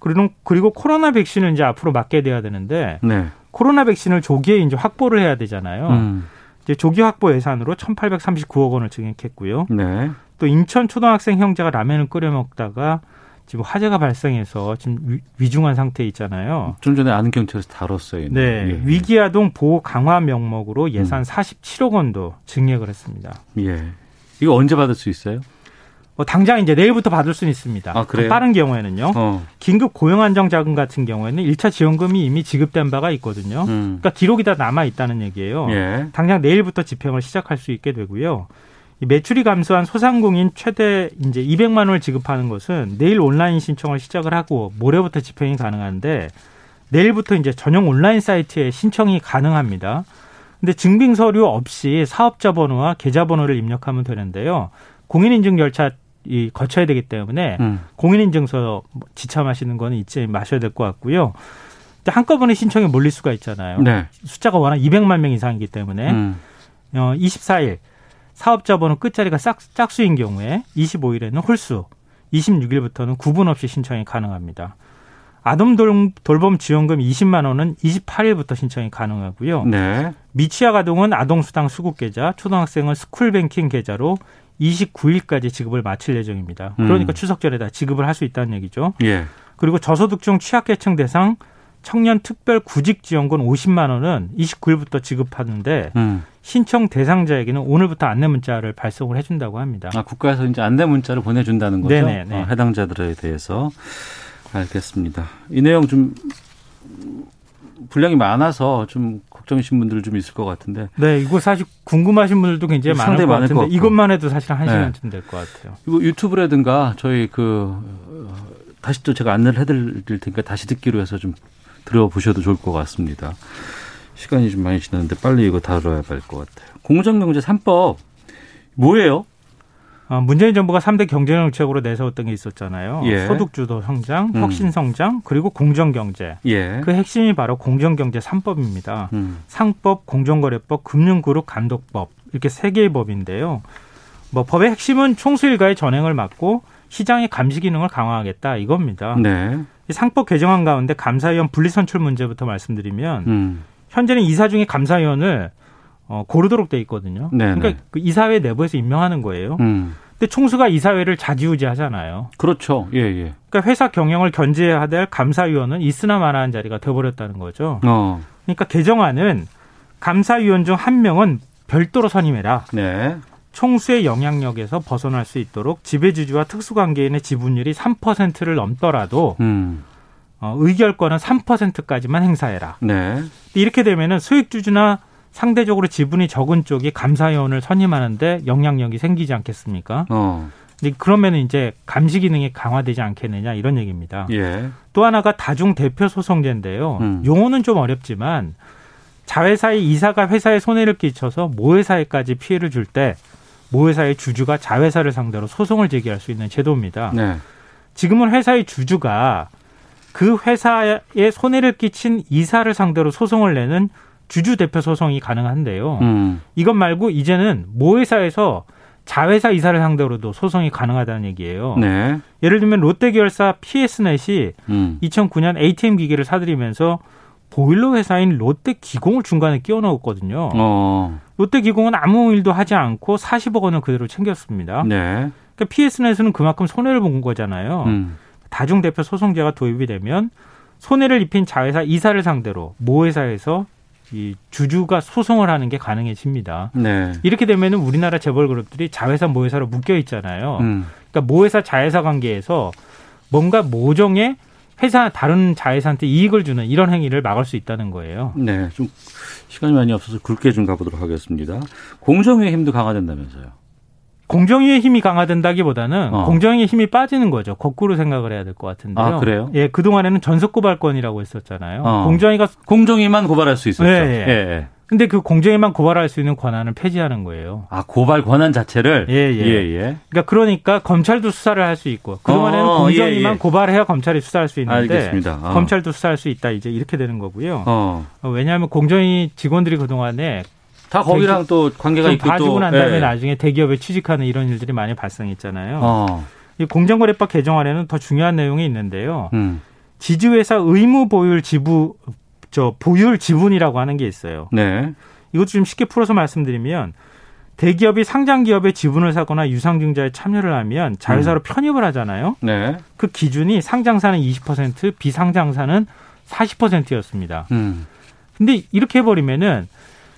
그리고 그리고 코로나 백신을 이제 앞으로 맞게 돼야 되는데 네. 코로나 백신을 조기에 이제 확보를 해야 되잖아요. 음. 이제 조기 확보 예산으로 1,839억 원을 증액했고요. 네. 또 인천 초등학생 형제가 라면을 끓여 먹다가 지금 화재가 발생해서 지금 위- 위중한 상태에 있잖아요. 좀 전에 아는 경찰에서 다뤘어요. 네, 예. 위기아동 보호 강화 명목으로 예산 47억 원도 증액을 했습니다. 예. 이거 언제 받을 수 있어요? 뭐 당장 이제 내일부터 받을 수는 있습니다. 아, 그래요? 빠른 경우에는요. 어. 긴급 고용 안정 자금 같은 경우에는 1차 지원금이 이미 지급된 바가 있거든요. 음. 그러니까 기록이 다 남아 있다는 얘기예요. 예. 당장 내일부터 집행을 시작할 수 있게 되고요. 이 매출이 감소한 소상공인 최대 이제 200만 원을 지급하는 것은 내일 온라인 신청을 시작을 하고 모레부터 집행이 가능한데 내일부터 이제 전용 온라인 사이트에 신청이 가능합니다. 근데 증빙 서류 없이 사업자 번호와 계좌 번호를 입력하면 되는데요. 공인인증 절차 이 거쳐야 되기 때문에 음. 공인인증서 지참하시는 거는 잊지 마셔야 될 것 같고요. 한꺼번에 신청이 몰릴 수가 있잖아요. 네. 숫자가 워낙 200만 명 이상이기 때문에 음. 어, 24일 사업자 번호 끝자리가 싹, 짝수인 경우에 25일에는 홀수, 26일부터는 구분 없이 신청이 가능합니다. 아동 돌, 돌봄 지원금 20만 원은 28일부터 신청이 가능하고요. 네. 미취학 아동은 아동 수당 수급 계좌, 초등학생은 스쿨 뱅킹 계좌로 29일까지 지급을 마칠 예정입니다. 그러니까 음. 추석 전에 다 지급을 할 수 있다는 얘기죠. 예. 그리고 저소득층 취약계층 대상 청년 특별 구직 지원금 50만 원은 29일부터 지급하는데 음. 신청 대상자에게는 오늘부터 안내 문자를 발송을 해준다고 합니다. 아, 국가에서 이제 안내 문자를 보내준다는 거죠? 네네, 네. 어, 해당자들에 대해서. 알겠습니다. 이 내용 좀 분량이 많아서 좀 걱정이신 분들 좀 있을 것 같은데. 네, 이거 사실 궁금하신 분들도 굉장히 많을 것 많을 것 같은데 같고. 이것만 해도 사실 한 네. 시간쯤 될것 같아요. 이거 유튜브라든가 저희 그 어, 다시 또 제가 안내를 해드릴 테니까 다시 듣기로 해서 좀 들어보셔도 좋을 것 같습니다. 시간이 좀 많이 지났는데 빨리 이거 다뤄야 될것 같아요. 공정경제 3법 뭐예요? 어, 문재인 정부가 3대 경제정책으로 내세웠던 게 있었잖아요. 예. 소득주도 성장, 음. 혁신 성장, 그리고 공정경제. 예. 그 핵심이 바로 공정경제 3법입니다. 음. 상법, 공정거래법, 금융그룹 감독법 이렇게 세 개의 법인데요. 뭐 법의 핵심은 총수 일가의 전행을 막고 시장의 감시 기능을 강화하겠다 이겁니다. 네. 이 상법 개정안 가운데 감사위원 분리선출 문제부터 말씀드리면 음. 현재는 이사 중에 감사위원을 어, 고르도록 돼 있거든요. 네네. 그러니까 그 이사회 내부에서 임명하는 거예요. 음. 근데 총수가 이사회를 좌지우지하잖아요. 그렇죠. 예, 예. 그러니까 회사 경영을 견제해야 될 감사위원은 있으나 마나한 자리가 돼버렸다는 거죠. 어. 그러니까 개정안은 감사위원 중 한 명은 별도로 선임해라. 네. 총수의 영향력에서 벗어날 수 있도록 지배주주와 특수관계인의 지분율이 3%를 넘더라도 음. 어, 의결권은 3%까지만 행사해라. 네. 이렇게 되면은 수익주주나 상대적으로 지분이 적은 쪽이 감사위원을 선임하는데 영향력이 생기지 않겠습니까? 어. 그러면 이제 감시 기능이 강화되지 않겠느냐 이런 얘기입니다. 예. 또 하나가 다중 대표 소송제인데요. 음. 용어는 좀 어렵지만 자회사의 이사가 회사에 손해를 끼쳐서 모회사에까지 피해를 줄 때 모회사의 주주가 자회사를 상대로 소송을 제기할 수 있는 제도입니다. 네. 지금은 회사의 주주가 그 회사에 손해를 끼친 이사를 상대로 소송을 내는 주주 대표 소송이 가능한데요. 음. 이것 말고 이제는 모회사에서 자회사 이사를 상대로도 소송이 가능하다는 얘기예요. 네. 예를 들면 롯데 계열사 PS넷이 음. 2009년 ATM 기기를 사들이면서 보일러 회사인 롯데 기공을 중간에 끼워 넣었거든요. 어. 롯데 기공은 아무 일도 하지 않고 40억 원을 그대로 챙겼습니다. 네. 그러니까 PS넷은 그만큼 손해를 본 거잖아요. 음. 다중 대표 소송제가 도입이 되면 손해를 입힌 자회사 이사를 상대로 모 회사에서 이 주주가 소송을 하는 게 가능해집니다. 네. 이렇게 되면은 우리나라 재벌 그룹들이 자회사 모회사로 묶여 있잖아요. 음. 그러니까 모회사 자회사 관계에서 뭔가 모종의 회사 다른 자회사한테 이익을 주는 이런 행위를 막을 수 있다는 거예요. 네. 좀 시간이 많이 없어서 굵게 좀 가보도록 하겠습니다. 공정의 힘도 강화된다면서요. 공정위의 힘이 강화된다기보다는 어. 공정위의 힘이 빠지는 거죠. 거꾸로 생각을 해야 될 것 같은데요. 아, 그래요? 예, 그동안에는 전속 고발권이라고 했었잖아요. 어. 공정위가 공정위만 고발할 수 있었죠. 예, 예. 예, 예. 근데 그 공정위만 고발할 수 있는 권한을 폐지하는 거예요. 아, 고발 권한 자체를 예, 예. 예, 예. 그러니까 그러니까 검찰도 수사를 할 수 있고 그동안에는 어, 공정위만 예, 예. 고발해야 검찰이 수사할 수 있는데 알겠습니다. 어. 검찰도 수사할 수 있다 이제 이렇게 되는 거고요. 어. 어, 왜냐하면 공정위 직원들이 그 동안에 다 거기랑 또 관계가 좀 있고 봐주고 또난 다음에 예. 나중에 대기업에 취직하는 이런 일들이 많이 발생했잖아요. 어. 이 공정거래법 개정안에는 더 중요한 내용이 있는데요. 음. 지주회사 의무 보유 지부 저 보율 지분이라고 하는 게 있어요. 네. 이것도 좀 쉽게 풀어서 말씀드리면 대기업이 상장 기업의 지분을 사거나 유상증자에 참여를 하면 자회사로 편입을 하잖아요. 네. 그 기준이 상장사는 20%, 비상장사는 40%였습니다. 음. 근데 이렇게 해버리면은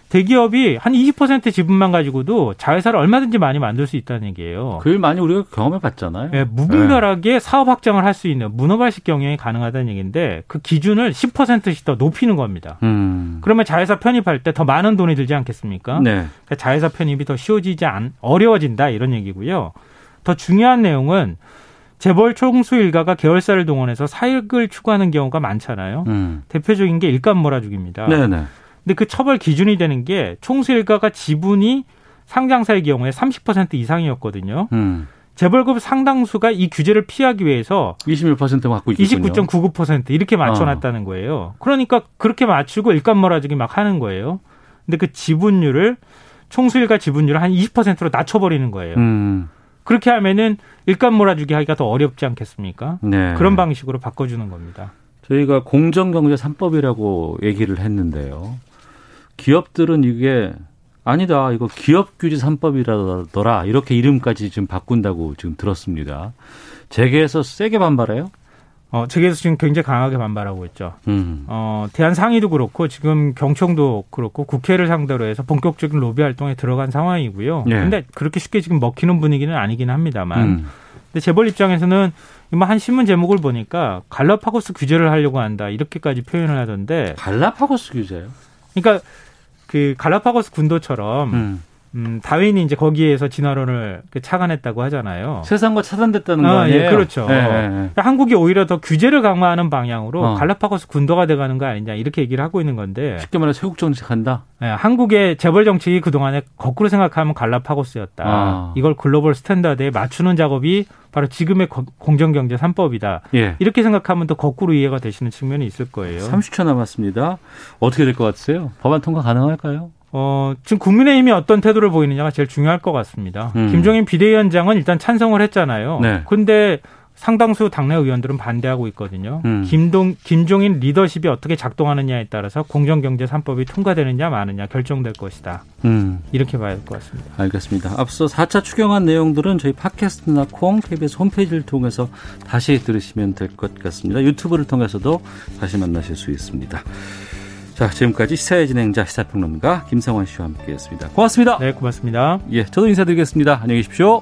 대기업이 한 20% 지분만 가지고도 자회사를 얼마든지 많이 만들 수 있다는 얘기예요. 그걸 많이 우리가 경험해 봤잖아요. 예, 무분별하게 사업 확장을 할 수 있는 문어발식 경영이 가능하다는 얘기인데 그 기준을 10%씩 더 높이는 겁니다. 음. 그러면 자회사 편입할 때 더 많은 돈이 들지 않겠습니까? 네. 그러니까 자회사 편입이 더 쉬워지지 않 어려워진다 이런 얘기고요. 더 중요한 내용은 재벌 총수 일가가 계열사를 동원해서 사익을 추구하는 경우가 많잖아요. 음. 대표적인 게 일감 몰아주기입니다. 네, 네. 근데 그 처벌 기준이 되는 게 총수 일가가 지분이 상장사의 경우에 30% 이상이었거든요. 음. 재벌급 상당수가 이 규제를 피하기 위해서 21% 갖고 있군요. 29.99% 이렇게 맞춰놨다는 거예요. 그러니까 그렇게 맞추고 일감 몰아주기 막 하는 거예요. 근데 그 지분율을 총수일가 지분율을 한 20%로 낮춰버리는 거예요. 음. 그렇게 하면은 일감 몰아주기 하기가 더 어렵지 않겠습니까? 네. 그런 방식으로 바꿔주는 겁니다. 저희가 공정경제 3법이라고 얘기를 했는데요. 기업들은 이게 아니다. 이거 기업 규제 3법이라더라. 이렇게 이름까지 지금 바꾼다고 지금 들었습니다. 재계에서 세게 반발해요? 어, 재계에서 지금 굉장히 강하게 반발하고 있죠. 음. 어, 대한 상의도 그렇고 지금 경청도 그렇고 국회를 상대로 해서 본격적인 로비 활동에 들어간 상황이고요. 예. 근데 그렇게 쉽게 지금 먹히는 분위기는 아니긴 합니다만. 음. 근데 재벌 입장에서는 이 한 신문 제목을 보니까 갈라파고스 규제를 하려고 한다 이렇게까지 표현을 하던데. 갈라파고스 규제요? 그러니까 그 갈라파고스 군도처럼 음. 음, 다윈이 이제 거기에서 진화론을 그 착안했다고 하잖아요. 세상과 차단됐다는 거 아, 아니에요? 예, 그렇죠. 예, 예, 예. 그러니까 한국이 오히려 더 규제를 강화하는 방향으로 어. 갈라파고스 군도가 돼가는 거 아니냐 이렇게 얘기를 하고 있는 건데 쉽게 말해 쇄국 정책한다. 예, 한국의 재벌 정책이 그 동안에 거꾸로 생각하면 갈라파고스였다. 아. 이걸 global standard에 맞추는 작업이 바로 지금의 거- 공정경제 3법이다. 예. 이렇게 생각하면 또 거꾸로 이해가 되시는 측면이 있을 거예요. 30초 남았습니다. 어떻게 될 것 같으세요? 법안 통과 가능할까요? 어, 지금 국민의힘이 어떤 태도를 보이느냐가 제일 중요할 것 같습니다. 음. 김종인 비대위원장은 일단 찬성을 했잖아요. 네. 근데 상당수 당내 의원들은 반대하고 있거든요. 음. 김동 김종인 리더십이 어떻게 작동하느냐에 따라서 공정경제 3법이 통과되느냐 마느냐 결정될 것이다. 음. 이렇게 봐야 될 것 같습니다. 알겠습니다. 앞서 4차 추경안 내용들은 저희 팟캐스트나 콩, KBS 홈페이지를 통해서 다시 들으시면 될 것 같습니다. 유튜브를 통해서도 다시 만나실 수 있습니다. 자, 지금까지 시사의 진행자 시사평론가 김성원 씨와 함께했습니다. 고맙습니다. 네, 고맙습니다. 예, 저도 인사드리겠습니다. 안녕히 계십시오.